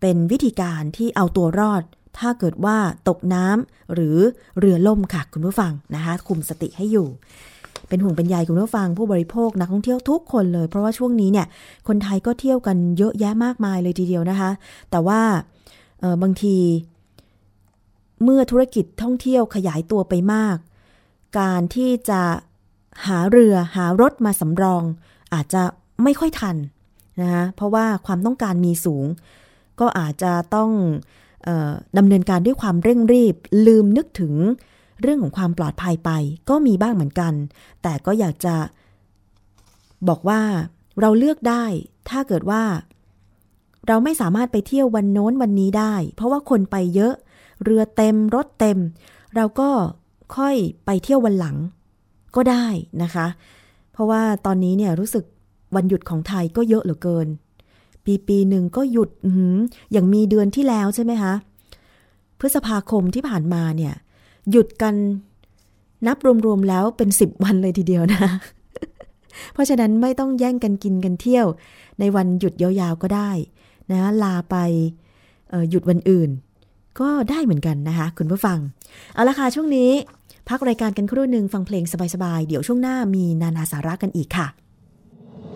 Speaker 3: เป็นวิธีการที่เอาตัวรอด ถ้าเกิดว่าตกน้ำหรือเรือล่มค่ะคุณผู้ฟังนะคะ คุมสติให้อยู่ เป็นห่วงเป็นใยคุณผู้ฟังผู้บริโภคนักท่องเที่ยวทุกคนเลย เพราะว่าช่วงนี้เนี่ยคนไทยก็เที่ยวกันเยอะแยะมากมายเลยทีเดียวนะคะ แต่ว่าบางทีเมื่อธุรกิจท่องเที่ยวขยายตัวไปมาก การที่จะหาเรือหารถมาสำรอง อาจจะไม่ค่อยทัน นะคะเพราะว่าความต้องการมีสูง ก็อาจจะต้องออดำเนินการด้วยความเร่งรีบ ลืมนึกถึงเรื่องของความปลอดภัยไป ก็มีบ้างเหมือนกัน แต่ก็อยากจะบอกว่าเราเลือกได้ถ้าเกิดว่า เราไม่สามารถไปเที่ยววันโน้นวันนี้ได้ เพราะว่าคนไปเยอะ เรือเต็มรถเต็ม เราก็ค่อยไปเที่ยววันหลังก็ได้นะคะ เพราะว่าตอนนี้เนี่ยรู้สึก วันหยุดของไทยก็เยอะเหลือเกิน ปีปีหนึ่งก็หยุดอย่างมีเดือนที่แล้วใช่ไหมคะพฤษภาคมที่ผ่านมาเนี่ย หยุดกันนับรวมๆแล้วเป็นสิบวันเลยทีเดียวนะ เพราะฉะนั้นไม่ต้องแย่งกันกินกันเที่ยว ในวันหยุดยาวๆก็ได้นะลาไปหยุดวันอื่น ก็ได้เหมือนกันนะคะ คุณผู้ฟัง เอาละค่ะช่วงนี้ พักรายการกันครู่หนึ่งฟังเพลงสบายๆ เดี๋ยวช่วงหน้ามีนานาสาระกันอีกค่ะ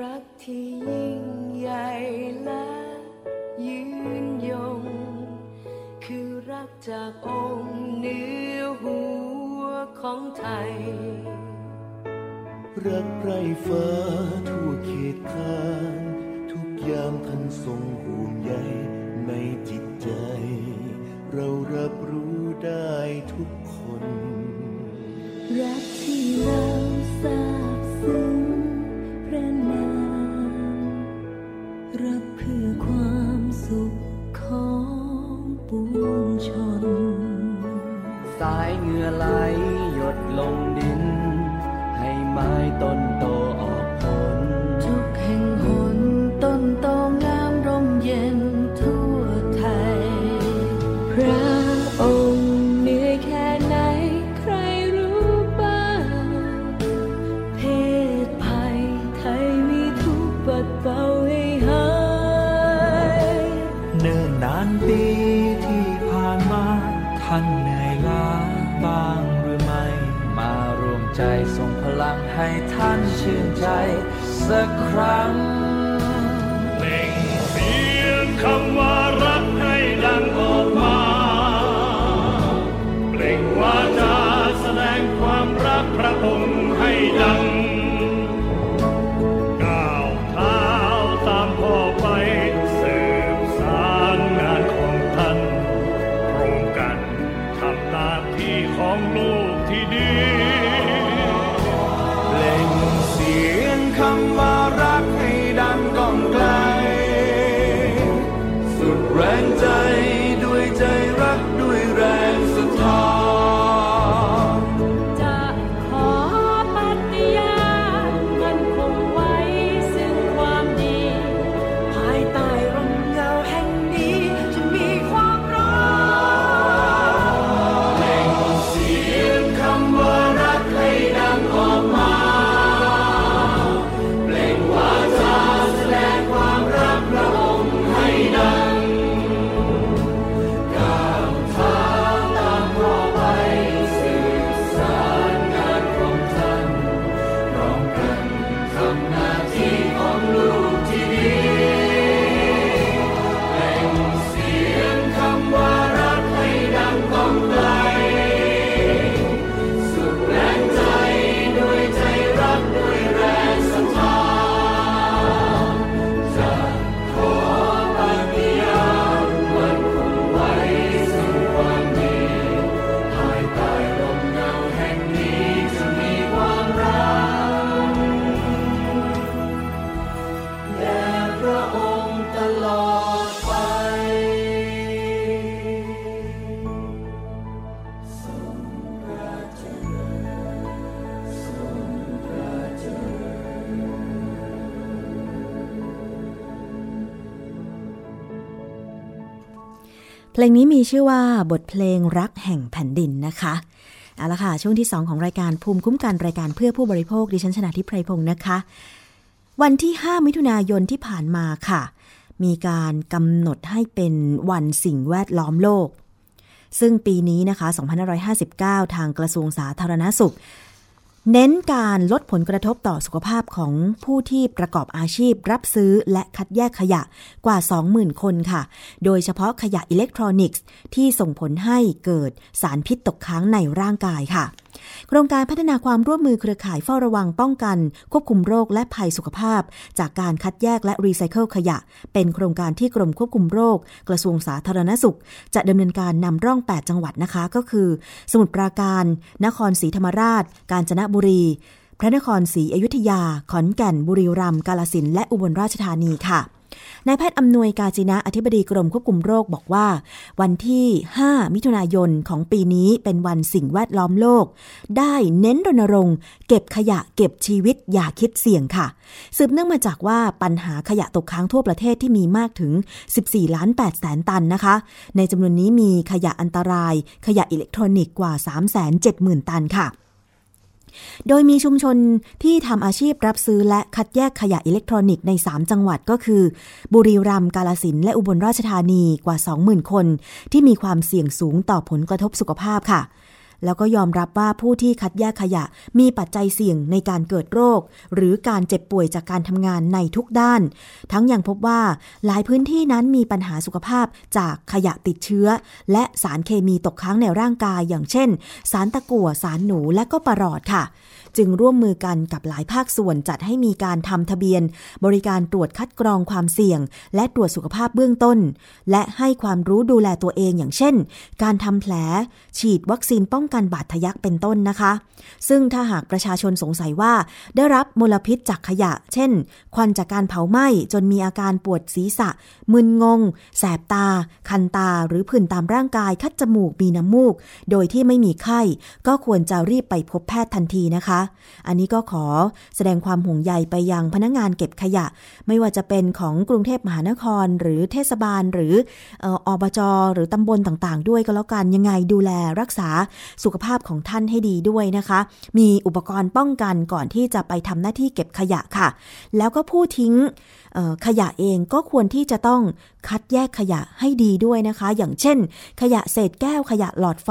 Speaker 11: รักที่ยิ่งใหญ่และยืนยง คือรักจากองค์เนื้อหัวของไทย
Speaker 12: รักไรฟ้าทั่วเขตคานทุกยามท่านทรงห่วงใยในจิตใจ เรารับรู้ได้ทุกคน
Speaker 11: เพ
Speaker 1: ลงนี้มี
Speaker 13: ชื่
Speaker 14: อว่าบท
Speaker 13: เพ
Speaker 3: ลงรักแห่งแผ่นดินนะคะเอาละค่ะ ช่วงที่ 2 ของรายการภูมิคุ้มกันรายการเพื่อผู้บริโภคดิฉันชนะทิพไพรพงศ์นะคะ วันที่ 5 มิถุนายนที่ผ่านมาค่ะ มีการกำหนดให้เป็นวันสิ่งแวดล้อมโลก ซึ่งปีนี้นะคะ 2559 ทางกระทรวงสาธารณสุข เน้นการลดผลกระทบต่อสุขภาพของผู้ที่ประกอบอาชีพรับซื้อและคัดแยกขยะกว่า 20,000 คนค่ะ โดยเฉพาะขยะอิเล็กทรอนิกส์ที่ส่งผลให้เกิดสารพิษตกค้างในร่างกายค่ะ โครงการพัฒนาความร่วมมือเครือข่ายเฝ้าระวังป้องกัน ควบคุมโรคและภัยสุขภาพ จากการคัดแยกและรีไซเคิลขยะ เป็นโครงการที่กรมควบคุมโรค กระทรวงสาธารณสุข จะดำเนินการนำร่อง 8 จังหวัดนะคะ ก็คือ สมุทรปราการ นครศรีธรรมราช กาญจนบุรี พระนครศรีอยุธยา ขอนแก่นบุรีรัมย์กาลสินและอุบลราชธานีค่ะ นายแพทย์อำนวยกาจินะอธิบดีกรมควบคุมโรคบอกว่า วันที่ 5 มิถุนายนของปีนี้เป็นวันสิ่งแวดล้อมโลก ได้เน้นรณรงค์ เก็บขยะเก็บชีวิตอย่าคิดเสี่ยงค่ะ สืบเนื่องมาจากว่าปัญหาขยะตกค้างทั่วประเทศที่มีมากถึง 14 ล้าน8แสนตันนะคะ ในจำนวนนี้มีขยะอันตราย ขยะอิเล็กทรอนิกส์กว่า 370,000 ตันค่ะ โดยมีชุมชนที่ทำอาชีพรับซื้อและคัดแยกขยะอิเล็กทรอนิกส์ใน 3 จังหวัดก็คือ บุรีรัมย์กาลสินและอุบลราชธานีกว่า 20,000 คน ที่มีความเสี่ยงสูงต่อผลกระทบสุขภาพค่ะ แล้วก็ยอมรับว่าผู้ที่คัดแยกขยะมีปัจจัยเสี่ยงในการเกิดโรค หรือการเจ็บป่วยจากการทำงานในทุกด้าน ทั้งยังพบว่าหลายพื้นที่นั้นมีปัญหาสุขภาพจากขยะติดเชื้อ และสารเคมีตกค้างในร่างกายอย่างเช่น สารตะกั่วสารหนูและก็ปรอดค่ะ จึงร่วมมือกันกับหลายภาคส่วนจัดให้มีการทำทะเบียน บริการตรวจคัดกรองความเสี่ยง และตรวจสุขภาพเบื้องต้น และให้ความรู้ดูแลตัวเองอย่างเช่น การทำแผล ฉีดวัคซีนป้องกันบาดทะยักเป็นต้นนะคะ ซึ่งถ้าหากประชาชนสงสัยว่า ได้รับมลพิษจากขยะ เช่น ควันจากการเผาไหม้จนมีอาการปวดศีรษะ มึนงง แสบตา คันตา หรือผื่นตามร่างกาย คัดจมูก มีน้ำมูก โดยที่ไม่มีไข้ ก็ควรจะรีบไปพบแพทย์ทันทีนะคะอันนี้ก็ขอแสดงความห่วงใยไปยังพนักงานเก็บขยะ ไม่ว่าจะเป็นของกรุงเทพมหานคร หรือเทศบาลหรือเอ่ออบจหรือตำบลต่างๆ ด้วยก็แล้วกันยังไงดูแลรักษาสุขภาพของท่านให้ดีด้วยนะคะ มีอุปกรณ์ป้องกันก่อนที่จะไปทำหน้าที่เก็บขยะค่ะ แล้วก็ผู้ทิ้ง ขยะเองก็ควรที่จะต้องคัดแยกขยะให้ดีด้วยนะคะ อย่างเช่น ขยะเศษแก้วขยะหลอดไฟ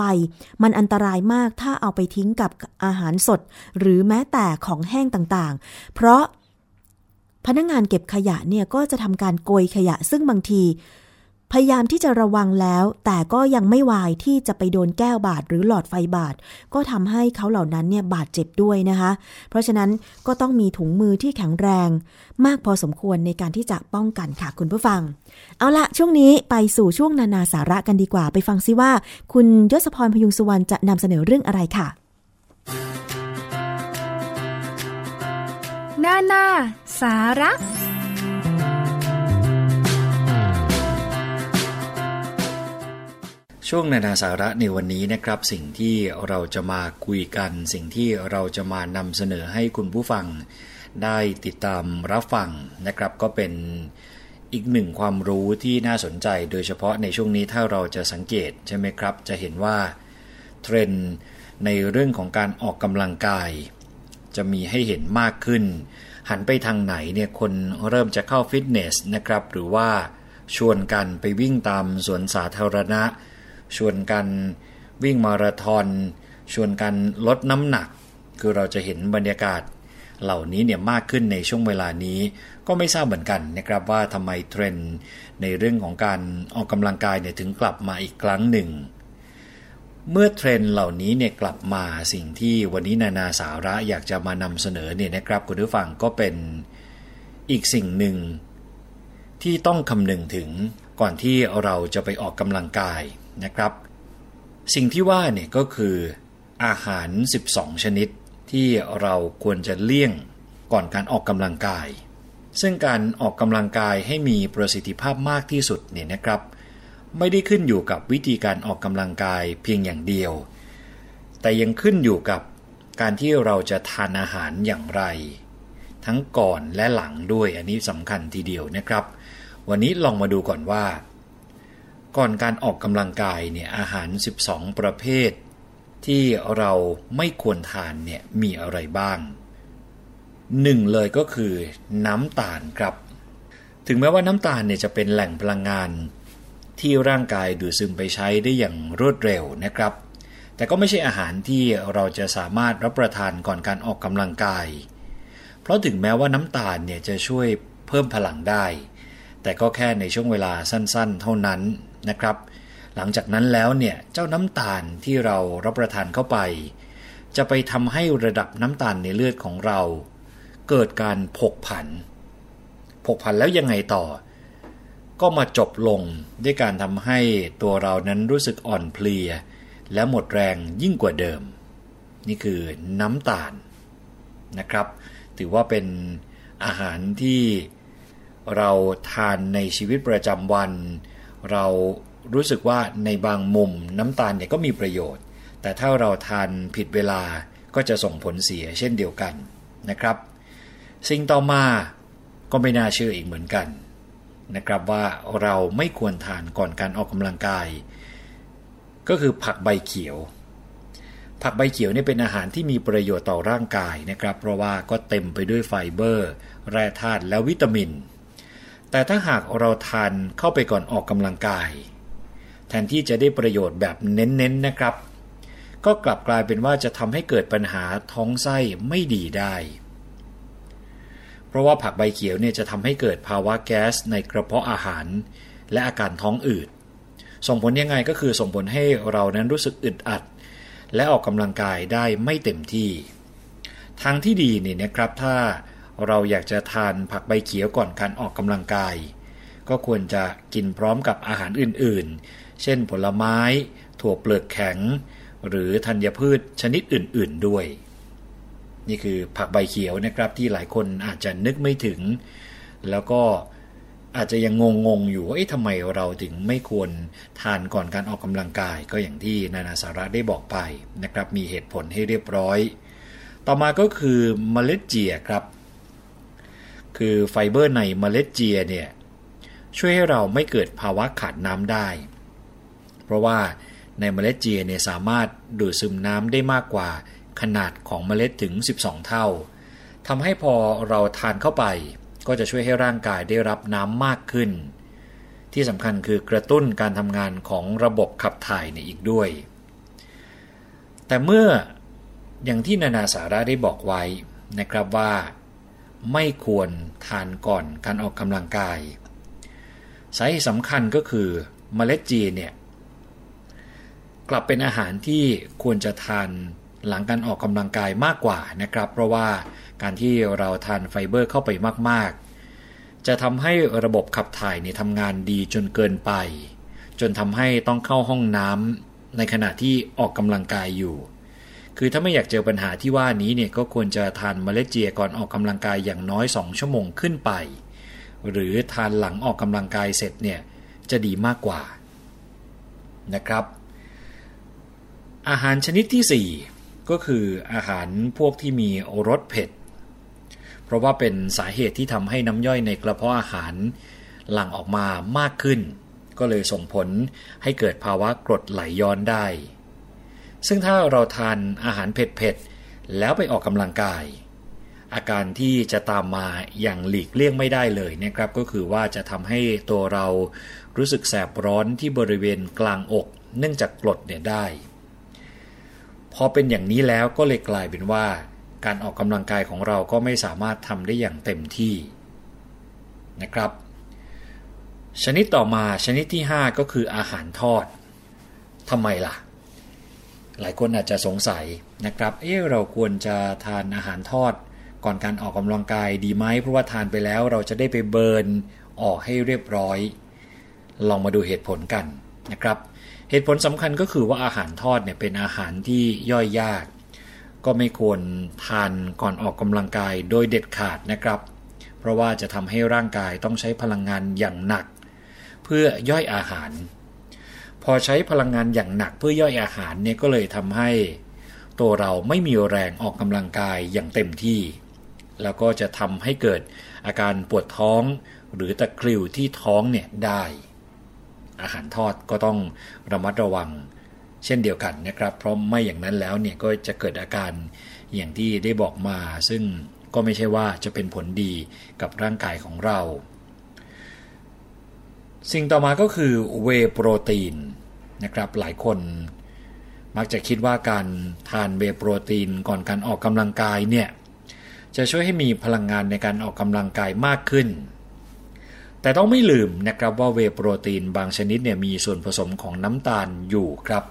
Speaker 3: มันอันตรายมากถ้าเอาไปทิ้งกับอาหารสด หรือแม้แต่ของแห้งต่างๆ เพราะพนักงานเก็บขยะเนี่ยก็จะทำการโกยขยะซึ่งบางที พยายามที่จะระวังแล้ว แต่ก็ยังไม่วายที่จะไปโดนแก้วบาดหรือหลอดไฟบาด ก็ทำให้เขาเหล่านั้นเนี่ยบาดเจ็บด้วยนะคะ เพราะฉะนั้นก็ต้องมีถุงมือที่แข็งแรง มากพอสมควรในการที่จะป้องกันค่ะคุณผู้ฟัง เอาละช่วงนี้ไปสู่ช่วงนานาสาระกันดีกว่า ไปฟังซิว่า คุณยศพรพยุงสุวรรณจะนำเสนอเรื่องอะไรค่ะ
Speaker 15: นานาสาระ
Speaker 16: ช่วงนานาสาระในวันนี้นะครับ สิ่งที่เราจะมาคุยกัน สิ่งที่เราจะมานำเสนอให้คุณผู้ฟัง ได้ติดตามรับฟังนะครับ ก็เป็นอีกหนึ่งความรู้ที่น่าสนใจ โดยเฉพาะในช่วงนี้ถ้าเราจะสังเกตใช่ไหมครับ จะเห็นว่าเทรนด์ในเรื่องของการออกกำลังกาย จะมีให้เห็นมากขึ้น หันไปทางไหนเนี่ยคนเริ่มจะเข้าฟิตเนสนะครับ หรือว่าชวนกันไปวิ่งตามสวนสาธารณะ ชวนกันวิ่งมาราธอน ชวนกันลดน้ำหนัก คือเราจะเห็นบรรยากาศเหล่านี้เนี่ยมากขึ้นในช่วงเวลานี้ก็ไม่ทราบเหมือนกันนะครับว่าทำไมเทรนด์ในเรื่องของการออกกำลังกายเนี่ยถึงกลับมาอีกครั้งหนึ่ง เมื่อเทรนด์เหล่านี้เนี่ยกลับมาสิ่งที่วันนี้นานาสาระอยากจะมานำเสนอเนี่ยนะครับคุณผู้ฟังก็เป็นอีกสิ่งหนึ่งที่ต้องคำนึงถึงก่อนที่เราจะไปออกกำลังกาย นะครับ สิ่งที่ว่าเนี่ยก็คืออาหาร 12 ชนิดที่เราควรจะเลี่ยงก่อนการออกกำลังกาย ซึ่งการออกกำลังกายให้มีประสิทธิภาพมากที่สุดเนี่ยนะครับ ไม่ได้ขึ้นอยู่กับวิธีการออกกำลังกายเพียงอย่างเดียว แต่ยังขึ้นอยู่กับการที่เราจะทานอาหารอย่างไร ทั้งก่อนและหลังด้วยอันนี้สำคัญทีเดียวนะครับ วันนี้ลองมาดูก่อนว่า ก่อนการออกกำลังกายเนี่ยอาหาร 12 ประเภท ที่เราไม่ควรทานเนี่ยมีอะไรบ้างหนึ่งเลยก็คือน้ำตาลครับ ถึงแม้ว่าน้ำตาลเนี่ยจะเป็นแหล่งพลังงาน ที่ร่างกายดูดซึมไปใช้ได้อย่างรวดเร็วนะครับ แต่ก็ไม่ใช่อาหารที่เราจะสามารถรับประทานก่อนการออกกำลังกาย เพราะถึงแม้ว่าน้ำตาลเนี่ยจะช่วยเพิ่มพลังได้ แต่ก็แค่ในช่วงเวลาสั้นๆ เท่านั้น นะครับ หลังจากนั้นแล้วเนี่ยเจ้าน้ำตาลที่เรารับประทานเข้าไป จะไปทำให้ระดับน้ำตาลในเลือดของเรา เกิดการผกผัน ผกผันแล้วยังไงต่อ ก็มาจบลงด้วยการทำให้ตัวเรานั้นรู้สึกอ่อนเพลีย และหมดแรงยิ่งกว่าเดิม นี่คือน้ำตาลนะครับ ถือว่าเป็นอาหารที่เราทานในชีวิตประจำวัน เรารู้สึกว่าในบางมุมน้ำตาลเนี่ยก็มีประโยชน์ แต่ถ้าเราทานผิดเวลาก็จะส่งผลเสียเช่นเดียวกันนะครับ สิ่งต่อมาก็ไม่น่าเชื่ออีกเหมือนกันนะครับว่าเราไม่ควรทานก่อนการออกกำลังกาย ก็คือผักใบเขียว ผักใบเขียวเนี่ยเป็นอาหารที่มีประโยชน์ต่อร่างกายนะครับ เพราะว่าก็เต็มไปด้วยไฟเบอร์ แร่ธาตุและวิตามิน แต่ถ้าหากเราทานเข้าไปก่อนออกกำลังกาย แทนที่จะได้ประโยชน์แบบเน้นๆนนะครับ ก็กลับกลายเป็นว่าจะทำให้เกิดปัญหาท้องไส้ไม่ดีได้ เพราะว่าผักใบเขียวเนี่ยจะทำให้เกิดภาวะแก๊สในกระเพาะอาหาร และอาการท้องอืด ส่งผลยังไงก็คือส่งผลให้เรานั้นรู้สึกอึดอัด และออกกำลังกายได้ไม่เต็มที่ ทางที่ดีเนี่ยนะครับถ้า เราอยากจะทานผักใบเขียวก่อนการออกกำลังกาย ก็ควรจะกินพร้อมกับอาหารอื่นๆ เช่นผลไม้ ถั่วเปลือกแข็ง หรือธัญพืชชนิดอื่นๆด้วย นี่คือผักใบเขียวนะครับที่หลายคนอาจจะนึกไม่ถึง แล้วก็อาจจะยังงงๆอยู่ว่าทำไมเราถึงไม่ควรทานก่อนการออกกำลังกาย ก็อย่างที่นานาสาระได้บอกไปนะครับ มีเหตุผลให้เรียบร้อย ต่อมาก็คือเมล็ดเจียครับ คือไฟเบอร์ในเมล็ดเจียเนี่ยช่วยให้เราไม่เกิดภาวะขาดน้ำได้ เพราะว่าในเมล็ดเจียเนี่ยสามารถดูดซึมน้ำได้มากกว่าขนาดของเมล็ดถึง 12 เท่าทำให้พอเราทานเข้าไป ก็จะช่วยให้ร่างกายได้รับน้ำมากขึ้น ที่สำคัญคือกระตุ้นการทำงานของระบบขับถ่ายในอีกด้วย แต่เมื่ออย่างที่นานาสาระได้บอกไว้นะครับว่า ไม่ควรทานก่อนการออกกำลังกาย สาเหตุสำคัญก็คือเมล็ดจีเนี่ยกลับเป็นอาหารที่ควรจะทานหลังการออกกำลังกายมากกว่านะครับ เพราะว่าการที่เราทานไฟเบอร์เข้าไปมากๆ จะทำให้ระบบขับถ่ายเนี่ยทำงานดีจนเกินไป จนทำให้ต้องเข้าห้องน้ำในขณะที่ออกกำลังกายอยู่ คือถ้าไม่อยากเจอปัญหาที่ว่านี้เนี่ยก็ควรจะทานเมล็ดเจียก่อนออกกำลังกายอย่างน้อย 2 ชั่วโมงขึ้นไป หรือทานหลังออกกำลังกายเสร็จเนี่ยจะดีมากกว่านะครับ อาหารชนิดที่ 4 ก็คืออาหารพวกที่มีรสเผ็ด เพราะว่าเป็นสาเหตุที่ทำให้น้ำย่อยในกระเพาะอาหารหลั่งออกมามากขึ้น ก็เลยส่งผลให้เกิดภาวะกรดไหลย้อนได้ ซึ่งถ้าเราทานอาหารเผ็ดๆ แล้วไปออกกำลังกาย อาการที่จะตามมาอย่างหลีกเลี่ยงไม่ได้เลยนะครับ ก็คือว่าจะทำให้ตัวเรารู้สึกแสบร้อนที่บริเวณกลางอก เนื่องจากกรดเนี่ยได้ พอเป็นอย่างนี้แล้วก็เลยกลายเป็นว่า การออกกำลังกายของเราก็ไม่สามารถทำได้อย่างเต็มที่นะครับ ชนิดต่อมาชนิดที่ 5 ก็คืออาหารทอดทำไมล่ะ หลายคนอาจจะสงสัยนะครับ เออเราควรจะทานอาหารทอด ก่อนการออกกำลังกายดีไหมเพราะว่าทานไปแล้วเราจะได้ไปเบิร์นออกให้เรียบร้อย ลองมาดูเหตุผลกันนะครับ เหตุผลสำคัญก็คือว่าอาหารทอดเนี่ยเป็นอาหารที่ย่อยยาก ก็ไม่ควรทานก่อนออกกำลังกายโดยเด็ดขาดนะครับ เพราะว่าจะทำให้ร่างกายต้องใช้พลังงานอย่างหนัก เพื่อย่อยอาหาร พอใช้พลังงานอย่างหนักเพื่อย่อยอาหารเนี่ยก็เลยทำให้ ตัวเราไม่มีแรงออกกำลังกายอย่างเต็มที่ แล้วก็จะทำให้เกิดอาการปวดท้อง หรือตะคริวที่ท้องเนี่ยได้ อาหารทอดก็ต้องระมัดระวัง เช่นเดียวกันนะครับ เพราะไม่อย่างนั้นแล้วเนี่ยก็จะเกิดอาการอย่างที่ได้บอกมา ซึ่งก็ไม่ใช่ว่าจะเป็นผลดีกับร่างกายของเรา สิ่งต่อมาก็คือเวโปรตีนนะครับหลายคนมักจะคิดว่าการทานเวโปรตีนก่อนการออกกำลังกายเนี่ยจะช่วยให้มีพลังงานในการออกกำลังกายมากขึ้น แต่ต้องไม่ลืมนะครับว่าเวโปรตีนบางชนิดเนี่ยมีส่วนผสมของน้ำตาลอยู่ครับ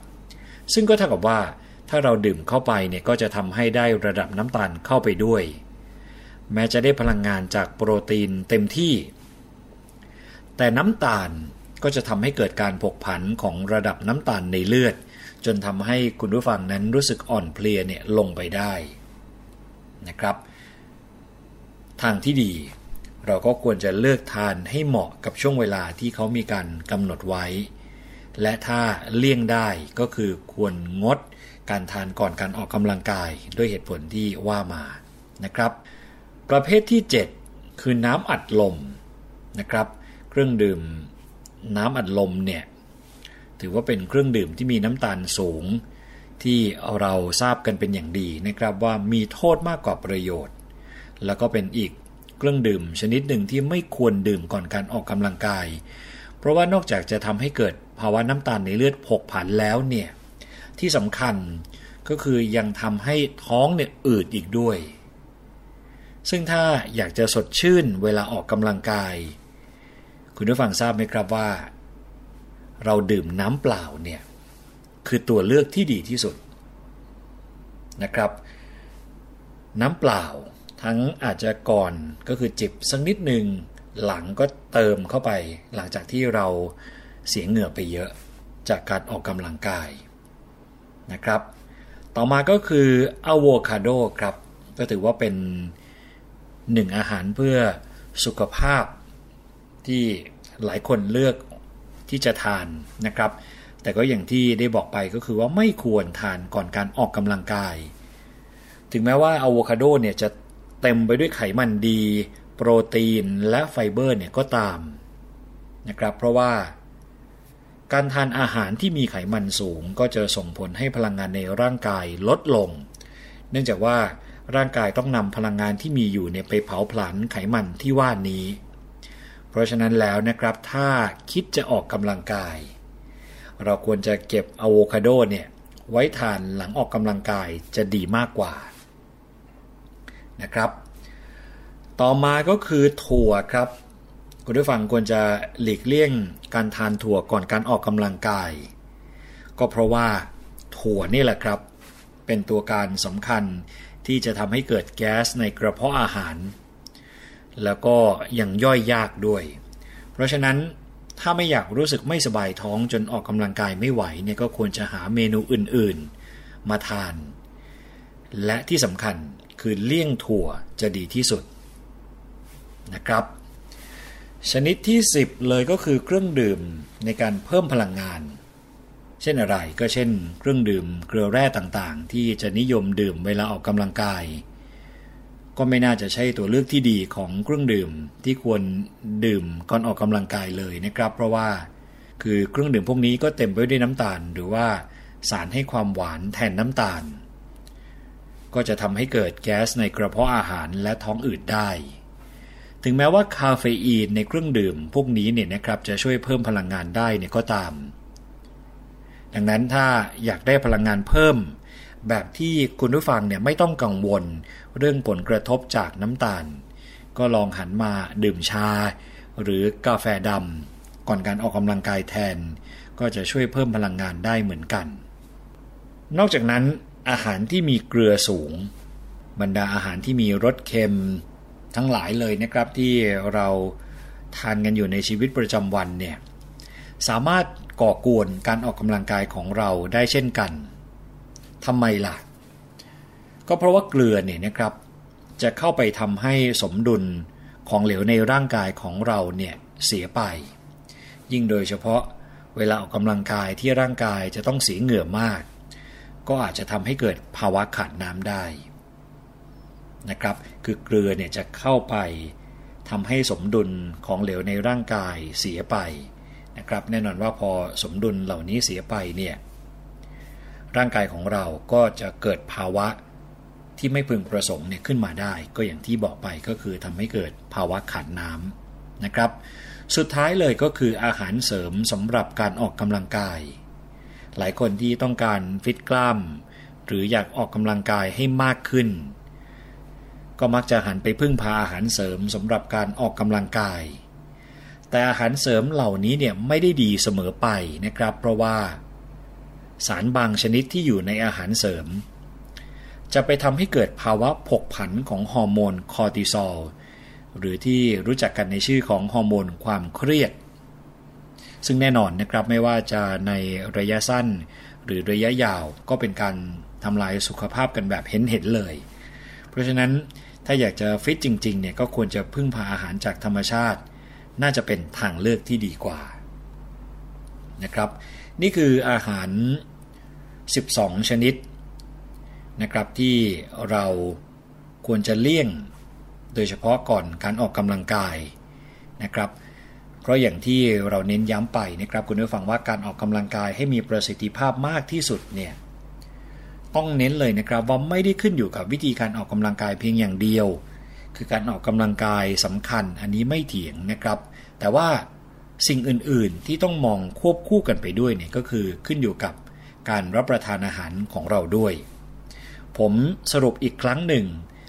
Speaker 16: ซึ่งก็เท่ากับว่าถ้าเราดื่มเข้าไปเนี่ยก็จะทำให้ได้ระดับน้ำตาลเข้าไปด้วย แม้จะได้พลังงานจากโปรตีนเต็มที่ แต่น้ำตาลก็จะทำให้เกิดการผกผันของระดับน้ำตาลในเลือด จนทำให้คุณผู้ฟังนั้นรู้สึกอ่อนเพลียเนี่ยลงไปได้นะครับ ทางที่ดีเราก็ควรจะเลือกทานให้เหมาะกับช่วงเวลาที่เขามีการกำหนดไว้ และถ้าเลี่ยงได้ก็คือควรงดการทานก่อนการออกกำลังกายด้วยเหตุผลที่ว่ามานะครับ ประเภทที่ 7 คือน้ำอัดลมนะครับ เครื่องดื่มน้ำอัดลมเนี่ยถือว่าเป็นเครื่องดื่มที่มีน้ำตาลสูง ที่เราทราบกันเป็นอย่างดีนะครับว่ามีโทษมากกว่าประโยชน์ แล้วก็เป็นอีกเครื่องดื่มชนิดหนึ่งที่ไม่ควรดื่มก่อนการออกกำลังกาย เพราะว่านอกจากจะทำให้เกิดภาวะน้ำตาลในเลือดผกผันแล้วเนี่ยที่สำคัญก็คือยังทำให้ท้องเนี่ยอืดอีกด้วย ซึ่งถ้าอยากจะสดชื่นเวลาออกกำลังกาย คุณผู้ฟังทราบไหมครับว่า เราดื่มน้ำเปล่าเนี่ยคือตัวเลือกที่ดีที่สุดนะครับ น้ำเปล่าทั้งอาจจะก่อนก็คือจิบสักนิดหนึ่งหลังก็เติมเข้าไป หลังจากที่เราเสียเหงื่อไปเยอะจากการออกกำลังกายนะครับ ต่อมาก็คืออะโวคาโดครับ ก็ถือว่าเป็นหนึ่งอาหารเพื่อสุขภาพ ที่หลายคนเลือกที่จะทานนะครับ แต่ก็อย่างที่ได้บอกไปก็คือว่าไม่ควรทานก่อนการออกกำลังกาย ถึงแม้ว่าอะโวคาโดเนี่ยจะเต็มไปด้วยไขมันดี โปรตีนและไฟเบอร์เนี่ยก็ตามนะครับเพราะว่าการทานอาหารที่มีไขมันสูงก็จะส่งผลให้พลังงานในร่างกายลดลง เนื่องจากว่าร่างกายต้องนำพลังงานที่มีอยู่เนี่ยไปเผาผลาญไขมันที่ว่านี้ เพราะฉะนั้นแล้วนะครับถ้าคิดจะออกกำลังกาย เราควรจะเก็บอะโวคาโดเนี่ยไว้ทานหลังออกกำลังกายจะดีมากกว่านะครับ ต่อมาก็คือถั่วครับคุณผู้ฟังควรจะหลีกเลี่ยงการทานถั่วก่อนการออกกำลังกาย ก็เพราะว่าถั่วนี่แหละครับ เป็นตัวการสำคัญที่จะทำให้เกิดแก๊สในกระเพาะอาหาร แล้วก็ยังย่อยยากด้วย เพราะฉะนั้นถ้าไม่อยากรู้สึกไม่สบายท้องจนออกกำลังกายไม่ไหวเนี่ยก็ควรจะหาเมนูอื่นๆ มาทาน และที่สำคัญคือเลี่ยงถั่วจะดีที่สุดนะครับ ชนิดที่ 10 เลยก็คือเครื่องดื่มในการเพิ่มพลังงาน เช่นอะไรก็เช่น เครื่องดื่มเกลือแร่ต่างๆ ที่จะนิยมดื่มเวลาออกกำลังกาย ก็ไม่น่าจะใช่ตัวเลือกที่ดีของเครื่องดื่มที่ควรดื่มก่อนออกกำลังกายเลยนะครับ เพราะว่าคือเครื่องดื่มพวกนี้ก็เต็มไปด้วยน้ำตาล หรือว่าสารให้ความหวานแทนน้ำตาล ก็จะทำให้เกิดแก๊สในกระเพาะอาหารและท้องอืดได้ ถึงแม้ว่าคาเฟอีนในเครื่องดื่มพวกนี้เนี่ยนะครับจะช่วยเพิ่มพลังงานได้เนี่ยก็ตาม ดังนั้นถ้าอยากได้พลังงานเพิ่ม แบบที่คุณผู้ฟังเนี่ยไม่ต้องกังวล เรื่องผลกระทบจากน้ำตาล ก็ลองหันมาดื่มชา หรือกาแฟดำก่อนการออกกำลังกายแทน ก็จะช่วยเพิ่มพลังงานได้เหมือนกัน นอกจากนั้นอาหารที่มีเกลือสูง บรรดาอาหารที่มีรสเค็มทั้งหลายเลยนะครับที่เราทานกันอยู่ในชีวิตประจำวันเนี่ยสามารถก่อกวนการออกกำลังกายของเราได้เช่นกัน ทำไมล่ะ ก็เพราะว่าเกลือเนี่ยนะครับ จะเข้าไปทำให้สมดุลของเหลวในร่างกายของเราเนี่ยเสียไป ยิ่งโดยเฉพาะเวลาออกกำลังกายที่ร่างกายจะต้องเสียเหงื่อมาก ก็อาจจะทำให้เกิดภาวะขาดน้ำได้นะครับ คือเกลือเนี่ยจะเข้าไปทำให้สมดุลของเหลวในร่างกายเสียไปนะครับ แน่นอนว่าพอสมดุลเหล่านี้เสียไปเนี่ย ร่างกายของเราก็จะเกิดภาวะที่ไม่พึงประสงค์เนี่ยขึ้นมาได้ ก็อย่างที่บอกไปก็คือทำให้เกิดภาวะขาดน้ำนะครับ สุดท้ายเลยก็คืออาหารเสริมสำหรับการออกกำลังกาย หลายคนที่ต้องการฟิตกล้าม หรืออยากออกกำลังกายให้มากขึ้น ก็มักจะหันไปพึ่งพาอาหารเสริมสำหรับการออกกำลังกาย แต่อาหารเสริมเหล่านี้เนี่ยไม่ได้ดีเสมอไปนะครับ เพราะว่า สารบางชนิดที่อยู่ในอาหารเสริม จะไปทำให้เกิดภาวะผกผันของฮอร์โมนคอร์ติซอลหรือที่รู้จักกันในชื่อของฮอร์โมนความเครียด ซึ่งแน่นอนนะครับไม่ว่าจะในระยะสั้น หรือระยะยาวก็เป็นการทำลายสุขภาพกันแบบเห็นๆเลย เพราะฉะนั้นถ้าอยากจะฟิตจริงๆเนี่ยก็ควรจะพึ่งพาอาหารจากธรรมชาติ น่าจะเป็นทางเลือกที่ดีกว่านะครับ นี่คืออาหาร 12 ชนิดนะครับที่เราควรจะเลี่ยงโดยเฉพาะก่อนการออกกำลังกายนะครับ เพราะอย่างที่เราเน้นย้ำไปนะครับคุณผู้ฟังว่าการออกกำลังกายให้มีประสิทธิภาพมากที่สุดเนี่ยต้องเน้นเลยนะครับว่าไม่ได้ขึ้นอยู่กับวิธีการออกกำลังกายเพียงอย่างเดียว คือการออกกำลังกายสำคัญอันนี้ไม่เถียงนะครับ แต่ว่าสิ่งอื่นๆที่ต้องมองควบคู่กันไปด้วยเนี่ยก็คือขึ้นอยู่กับ การรับประทานอาหารของเราด้วย ผมสรุปอีกครั้งหนึ่ง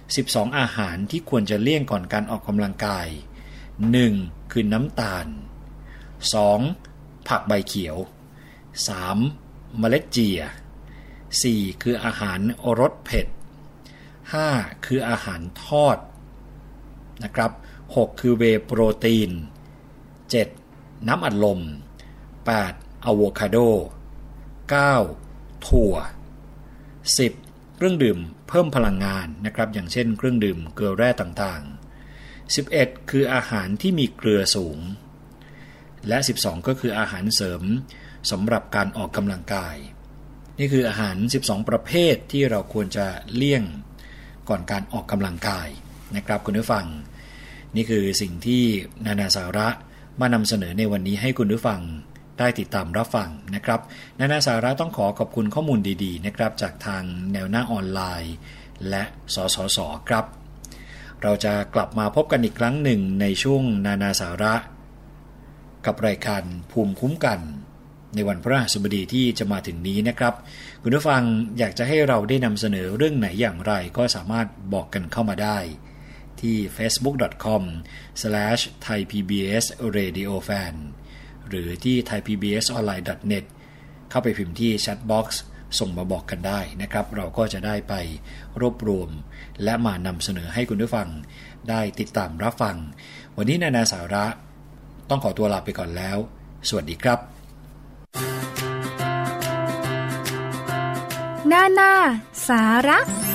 Speaker 16: 12 อาหารที่ควรจะเลี่ยงก่อนการออกกำลังกาย 1. คือน้ำตาล 2. ผักใบเขียว 3. เมล็ดเจีย 4. คืออาหารรสเผ็ด 5. คืออาหารทอดนะครับ 6. คือเวโปรตีน 7. น้ำอัดลม 8. อะโวคาโด 9. ถั่ว 10. เครื่องดื่มเพิ่มพลังงานนะครับ อย่างเช่นเครื่องดื่มเกลือแร่ต่างๆ 11. คืออาหารที่มีเกลือสูง และ 12 ก็คืออาหารเสริมสำหรับการออกกำลังกาย นี่คืออาหาร 12 ประเภทที่เราควรจะเลี่ยงก่อนการออกกำลังกายนะครับคุณผู้ฟัง นี่คือสิ่งที่นานาสาระมานำเสนอในวันนี้ให้คุณผู้ฟัง ได้ติดตามรับฟังนะครับนานาสาระต้องขอขอบคุณข้อมูลดีๆนะครับจากทางแนวหน้าออนไลน์ และสสสครับ เราจะกลับมาพบกันอีกครั้งหนึ่งในช่วงนานาสาระ กับรายการภูมิคุ้มกัน ในวันพระหัสบดีที่จะมาถึงนี้นะครับ คุณผู้ฟังอยากจะให้เราได้นำเสนอเรื่องไหนอย่างไรก็สามารถบอกกันเข้ามาได้ที่ facebook.com/thaipbsradiofan หรือที่ thaipbsonline.net เข้าไปพิมพ์ที่ chatbox ส่งมาบอกกันได้นะครับ เราก็จะได้ไปรวบรวม และมานำเสนอให้คุณผู้ฟัง ได้ติดตามรับฟัง วันนี้นานาสาระ ต้องขอตัวลาไปก่อนแล้ว สวัสดีครับ
Speaker 15: นานาสาระ
Speaker 3: ค่ะ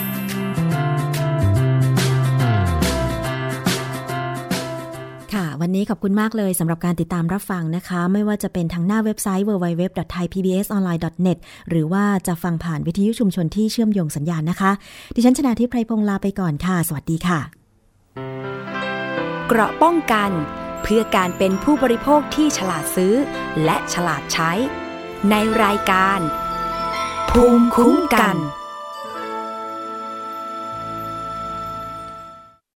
Speaker 3: วันนี้ขอบคุณมากเลยสำหรับการติดตามรับฟังนะคะ ไม่ว่าจะเป็นทางหน้าเว็บไซต์ www.thaipbsonline.net หรือว่าจะฟังผ่านวิทยุชุมชนที่เชื่อมโยงสัญญาณนะคะ ดิฉันชนะทิพไพรพงศ์ลาไปก่อนค่ะ สวัสดีค่ะ
Speaker 17: เกราะป้องกัน เพื่อการเป็นผู้บริโภคที่ฉลาดซื้อ และฉลาดใช้ ในรายการ ภูมิคุ้มกัน